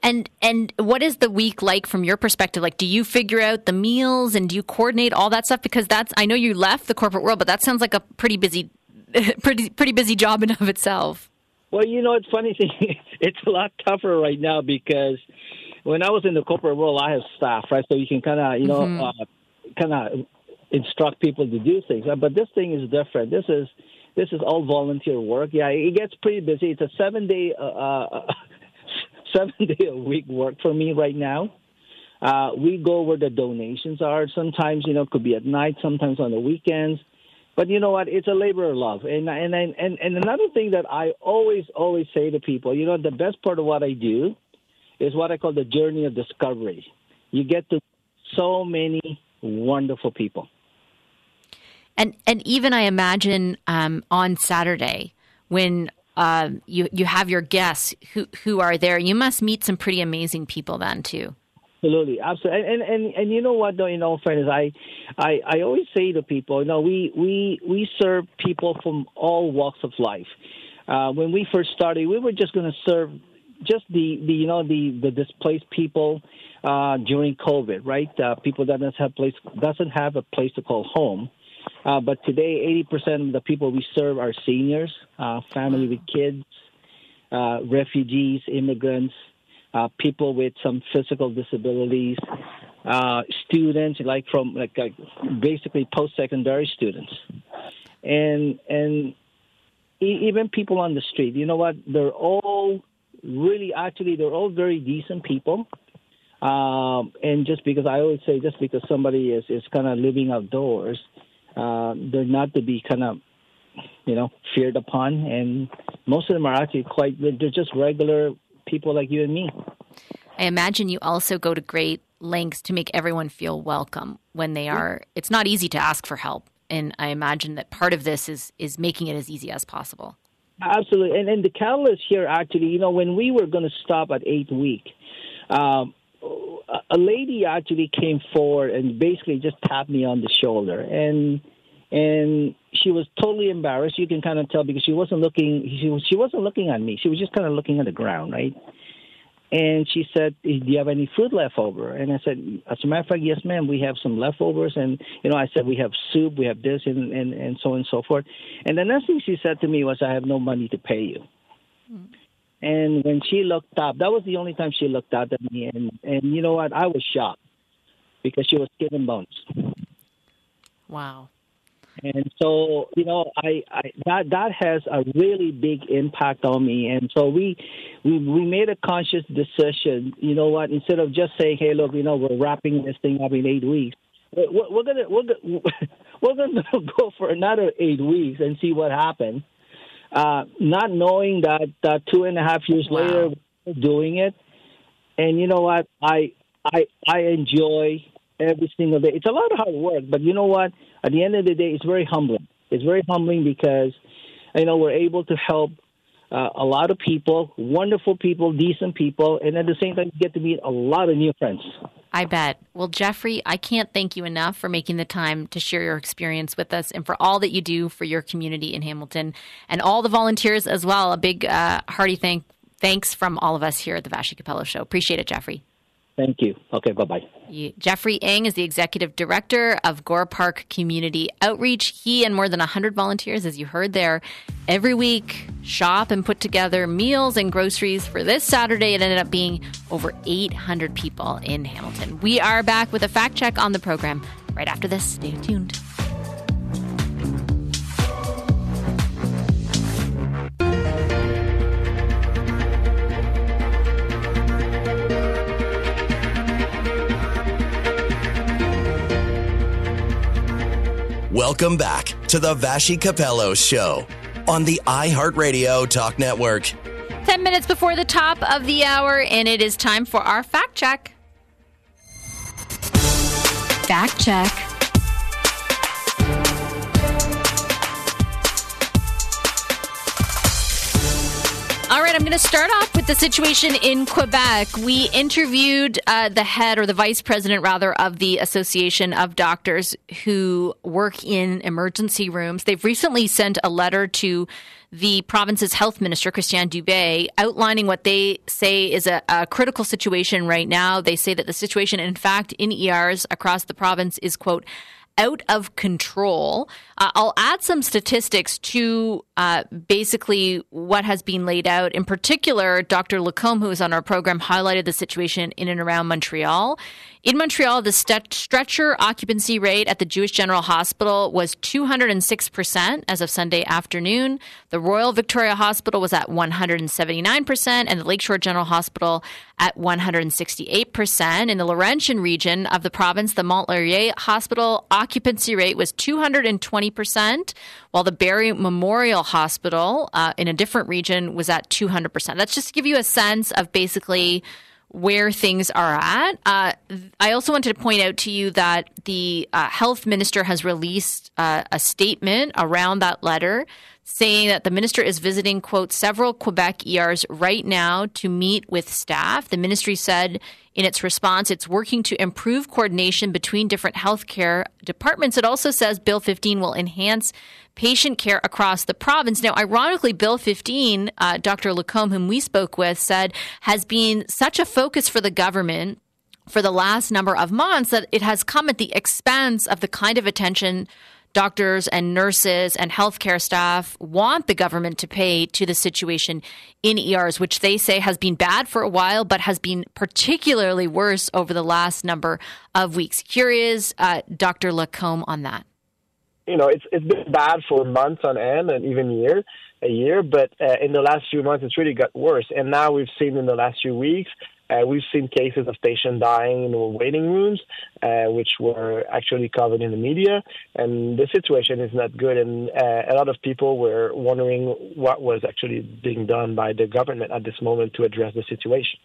And and what is the week like from your perspective? Like, do you figure out the meals and do you coordinate all that stuff? Because that's I know you left the corporate world, but that sounds like a pretty busy, <laughs> pretty pretty busy job in of itself. Well, you know, it's funny <laughs> thing. It's a lot tougher right now because when I was in the corporate world, I have staff, right? So you can kind of, you know, mm-hmm. uh, kind of instruct people to do things. But this thing is different. This is this is all volunteer work. Yeah, it gets pretty busy. It's a seven day uh, uh <laughs> seven day a week work for me right now. Uh, we go where the donations are. Sometimes, you know, it could be at night, sometimes on the weekends. But you know what? It's a labor of love. And, and, and, and another thing that I always, always say to people, you know, the best part of what I do is what I call the journey of discovery. You get to so many wonderful people. And, and even I imagine um, on Saturday when um, you you have your guests who who are there. You must meet some pretty amazing people then too. Absolutely, absolutely, and and and you know what? Though, in all fairness, I, I I always say to people, you know, we we we serve people from all walks of life. Uh, when we first started, we were just going to serve just the, the you know the the displaced people uh, during COVID, right? Uh, people that doesn't have place doesn't have a place to call home. Uh, but today, 80% of the people we serve are seniors, uh, family with kids, uh, refugees, immigrants, uh, people with some physical disabilities, uh, students like from like, like basically post-secondary students, and and even people on the street. You know what? They're all really actually they're all very decent people. Um, and just because I always say, just because somebody is is kind of living outdoors uh, they're not to be kind of, you know, feared upon. And most of them are actually quite, they're just regular people like you and me. I imagine you also go to great lengths to make everyone feel welcome when they are. It's not easy to ask for help, and I imagine that part of this is is making it as easy as possible. Absolutely, and and the catalyst here actually, you know, when we were going to stop at eight week, um, a lady actually came forward and basically just tapped me on the shoulder. And and she was totally embarrassed. You can kind of tell because she wasn't looking she was she wasn't looking at me. She was just kind of looking at the ground right? And she said do you have any food left over? And i said as a matter of fact yes ma'am we have some leftovers and you know i said we have soup we have this and and, and so on and so forth. And the next thing she said to me was i have no money to pay you. Mm-hmm. And when she looked up, that was the only time she looked up at me. And, and you know what? I was shocked because she was skin and bones. Wow. And so, you know, I, I that that has a really big impact on me. And so we we we made a conscious decision. You know what? Instead of just saying, "Hey, look, you know, we're wrapping this thing up in eight weeks," we're, we're gonna we're gonna <laughs> we're gonna <laughs> go for another eight weeks and see what happens uh, not knowing that uh, two and a half years wow. later, doing it. And you know what? I I I enjoy every single day. It's a lot of hard work, but you know what? At the end of the day, it's very humbling. It's very humbling because you know we're able to help uh, a lot of people, wonderful people, decent people, and at the same time, you get to meet a lot of new friends. I bet. Well, Jeffery, I can't thank you enough for making the time to share your experience with us and for all that you do for your community in Hamilton and all the volunteers as well. A big uh, hearty thank thanks from all of us here at the Vassy Kapelos Show. Appreciate it, Jeffery. Thank you. Okay, bye bye. Jeffery Ng is the executive director of Gore Park Community Outreach. He and more than 100 volunteers, as you heard there, every week shop and put together meals and groceries. For this Saturday, it ended up being over 800 people in Hamilton. We are back with a fact check on the program right after this. Stay tuned. Welcome back to the Vassy Kapelos Show on the iHeartRadio Talk Network. 10 minutes before the top of the hour, and it is time for our fact check. Fact check. Right, I'm going to start off with the situation in Quebec. We interviewed uh, the head or the vice president, rather, of the Association of Doctors who work in emergency rooms. They've recently sent a letter to the province's health minister, Christian Dubé, outlining what they say is a, a critical situation right now. They say that the situation, in fact, in ERs across the province is, quote, out of control. Uh, I'll add some statistics to uh, basically what has been laid out. In particular, Dr. Lacombe, who is on our program, highlighted the situation in and around Montreal. In Montreal, the st- stretcher occupancy rate at the Jewish General Hospital was 206% as of Sunday afternoon. The Royal Victoria Hospital was at 179%, and the Lakeshore General Hospital at 168%. In the Laurentian region of the province, the Mont Laurier Hospital occupancy rate was 220%, while the Barrie Memorial Hospital uh, in a different region was at 200%. That's just to give you a sense of basically where things are at. Uh, I also wanted to point out to you that the uh, health minister has released uh, a statement around that letter saying that the minister is visiting, quote, several Quebec ERs right now to meet with staff. The ministry said in its response, it's working to improve coordination between different healthcare departments. It also says Bill 15 will enhance patient care across the province. Now, ironically, Bill 15, uh, Dr. Lacombe, whom we spoke with, said has been such a focus for the government for the last number of months that it has come at the expense of the kind of attention doctors and nurses and healthcare staff want the government to pay to the situation in ERs, which they say has been bad for a while, but has been particularly worse over the last number of weeks. Curious, uh, Dr. Lacombe, on that. You know, it's it's been bad for months on end and even years, a year, but uh, in the last few months, it's really got worse. And now we've seen in the last few weeks uh, we've seen cases of patients dying in waiting rooms, uh, which were actually covered in the media, and the situation is not good. And uh, a lot of people were wondering what was actually being done by the government at this moment to address the situation.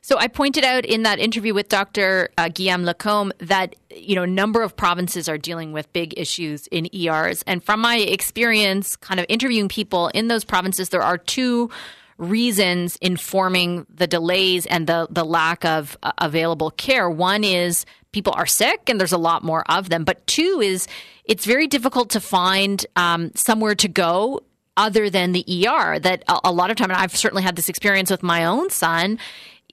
So I pointed out in that interview with Dr. Uh, Guillaume Lacombe that you know a number of provinces are dealing with big issues in ERs, and from my experience, kind of interviewing people in those provinces, there are two reasons informing the delays and the, the lack of uh, available care. One is people are sick and there's a lot more of them. But two is it's very difficult to find um, somewhere to go other than the ER. That a, a lot of time, and I've certainly had this experience with my own son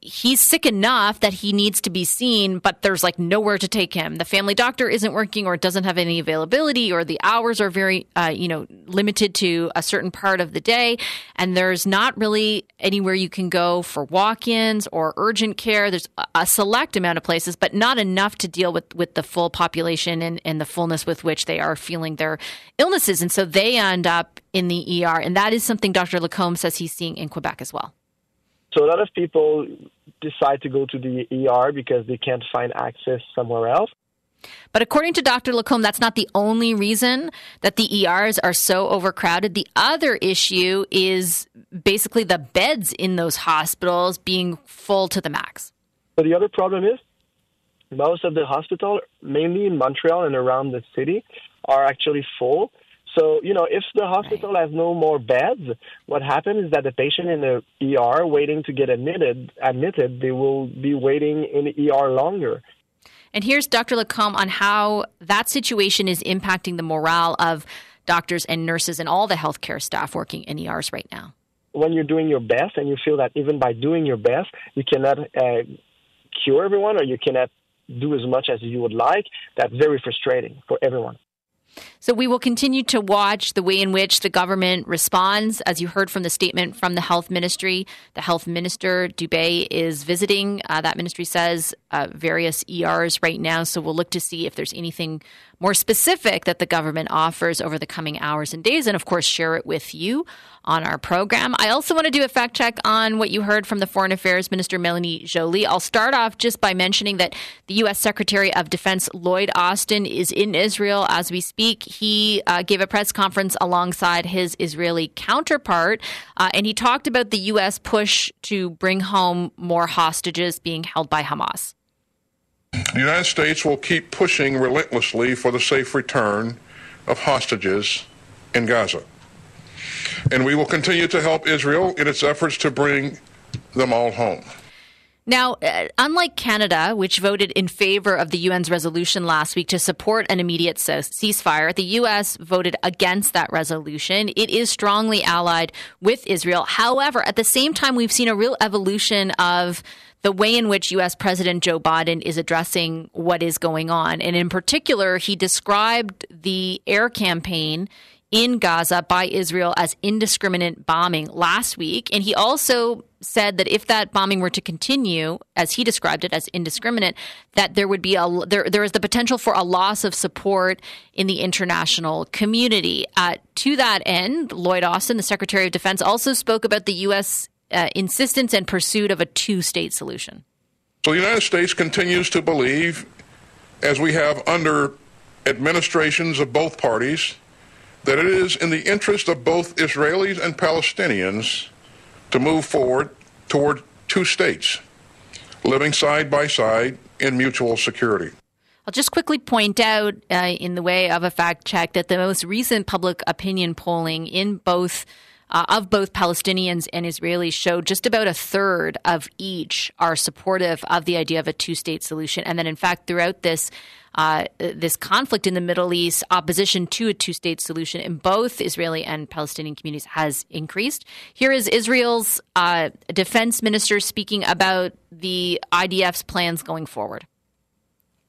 he's sick enough that he needs to be seen, but there's like nowhere to take him. The family doctor isn't working or doesn't have any availability, or the hours are very, uh, you know, limited to a certain part of the day. And there's not really anywhere you can go for walk ins or urgent care. There's a select amount of places, but not enough to deal with, with the full population and, and the fullness with which they are feeling their illnesses. And so they end up in the ER. And that is something Dr. Lacombe says he's seeing in Quebec as well. So a lot of people decide to go to the ER because they can't find access somewhere else. But according to Dr. Lacombe, that's not the only reason that the ERs are so overcrowded. The other issue is basically the beds in those hospitals being full to the max. So the other problem is most of the hospitals, mainly in Montreal and around the city, are actually full. So, you know, if the hospital right. has no more beds, what happens is that the patient in the ER waiting to get admitted, admitted, they will be waiting in the ER longer. And here's Dr. Lacombe on how that situation is impacting the morale of doctors and nurses and all the healthcare staff working in ERs right now. When you're doing your best and you feel that even by doing your best, you cannot uh, cure everyone or you cannot do as much as you would like, that's very frustrating for everyone. So we will continue to watch the way in which the government responds. As you heard from the statement from the health ministry, the health minister Dubé is visiting. Uh, that ministry says uh, various ERs right now. So we'll look to see if there's anything more specific that the government offers over the coming hours and days, and of course share it with you on our program. I also want to do a fact check on what you heard from the Foreign Affairs Minister Melanie Joly. I'll start off just by mentioning that the U.S. Secretary of Defense Lloyd Austin is in Israel as we speak. He uh, gave a press conference alongside his Israeli counterpart, uh, and he talked about the U.S. push to bring home more hostages being held by Hamas. The United States will keep pushing relentlessly for the safe return of hostages in Gaza. And we will continue to help Israel in its efforts to bring them all home. Now, uh, unlike Canada, which voted in favor of the UN's resolution last week to support an immediate ceasefire, the U.S. voted against that resolution. It is strongly allied with Israel. However, at the same time, we've seen a real evolution of the way in which U.S. President Joe Biden is addressing what is going on. And in particular, he described the air campaign in Gaza by Israel as indiscriminate bombing last week. And he also said that if that bombing were to continue, as he described it as indiscriminate, that there would be a there there is the potential for a loss of support in the international community. Uh, to that end, Lloyd Austin, the Secretary of Defense, also spoke about the U.S. Uh, insistence and pursuit of a two-state solution. So the United States continues to believe, as we have under administrations of both parties that it is in the interest of both Israelis and Palestinians to move forward toward two states, living side by side in mutual security. I'll just quickly point out, uh, in the way of a fact check, that the most recent public opinion polling in both uh, of both Palestinians and Israelis showed just about a third of each are supportive of the idea of a two-state solution, and that in fact throughout this uh, this conflict in the Middle East, opposition to a two state solution in both Israeli and Palestinian communities has increased. Here is Israel's uh, defense minister speaking about the IDF's plans going forward.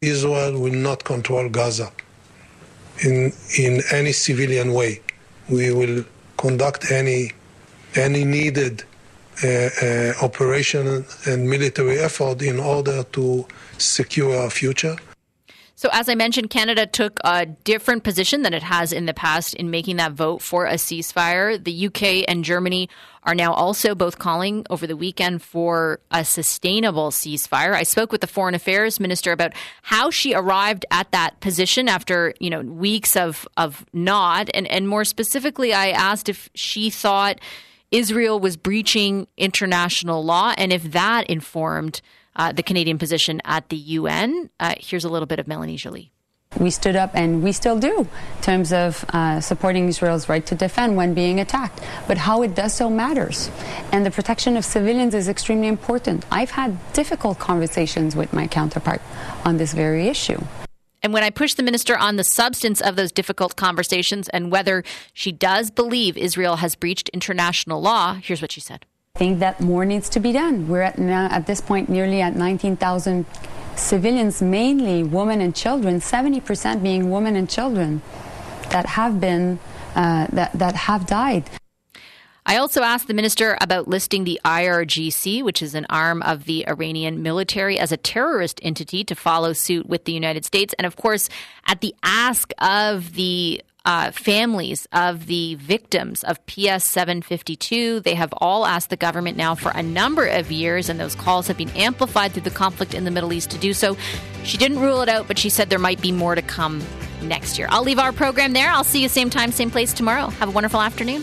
Israel will not control Gaza in, in any civilian way. We will conduct any, any needed uh, uh, operation and military effort in order to secure our future. So, as I mentioned, Canada took a different position than it has in the past in making that vote for a ceasefire. The UK and Germany are now also both calling over the weekend for a sustainable ceasefire. I spoke with the foreign affairs minister about how she arrived at that position after, you know, weeks of of not and and more specifically I asked if she thought Israel was breaching international law and if that informed uh, the Canadian position at the UN. Uh, here's a little bit of Melanie Joly. We stood up, and we still do, in terms of uh, supporting Israel's right to defend when being attacked. But how it does so matters. And the protection of civilians is extremely important. I've had difficult conversations with my counterpart on this very issue. And when I pushed the minister on the substance of those difficult conversations and whether she does believe Israel has breached international law, here's what she said think that more needs to be done. We're at now at this point nearly at 19,000 civilians, mainly women and children, 70% being women and children that have been uh, that that have died. I also asked the minister about listing the IRGC, which is an arm of the Iranian military, as a terrorist entity to follow suit with the United States. And of course, at the ask of the uh, families of the victims of PS 752. They have all asked the government now for a number of years, and those calls have been amplified through the conflict in the Middle East to do so. She didn't rule it out, but she said there might be more to come next year. I'll leave our program there. I'll see you same time, same place tomorrow. Have a wonderful afternoon.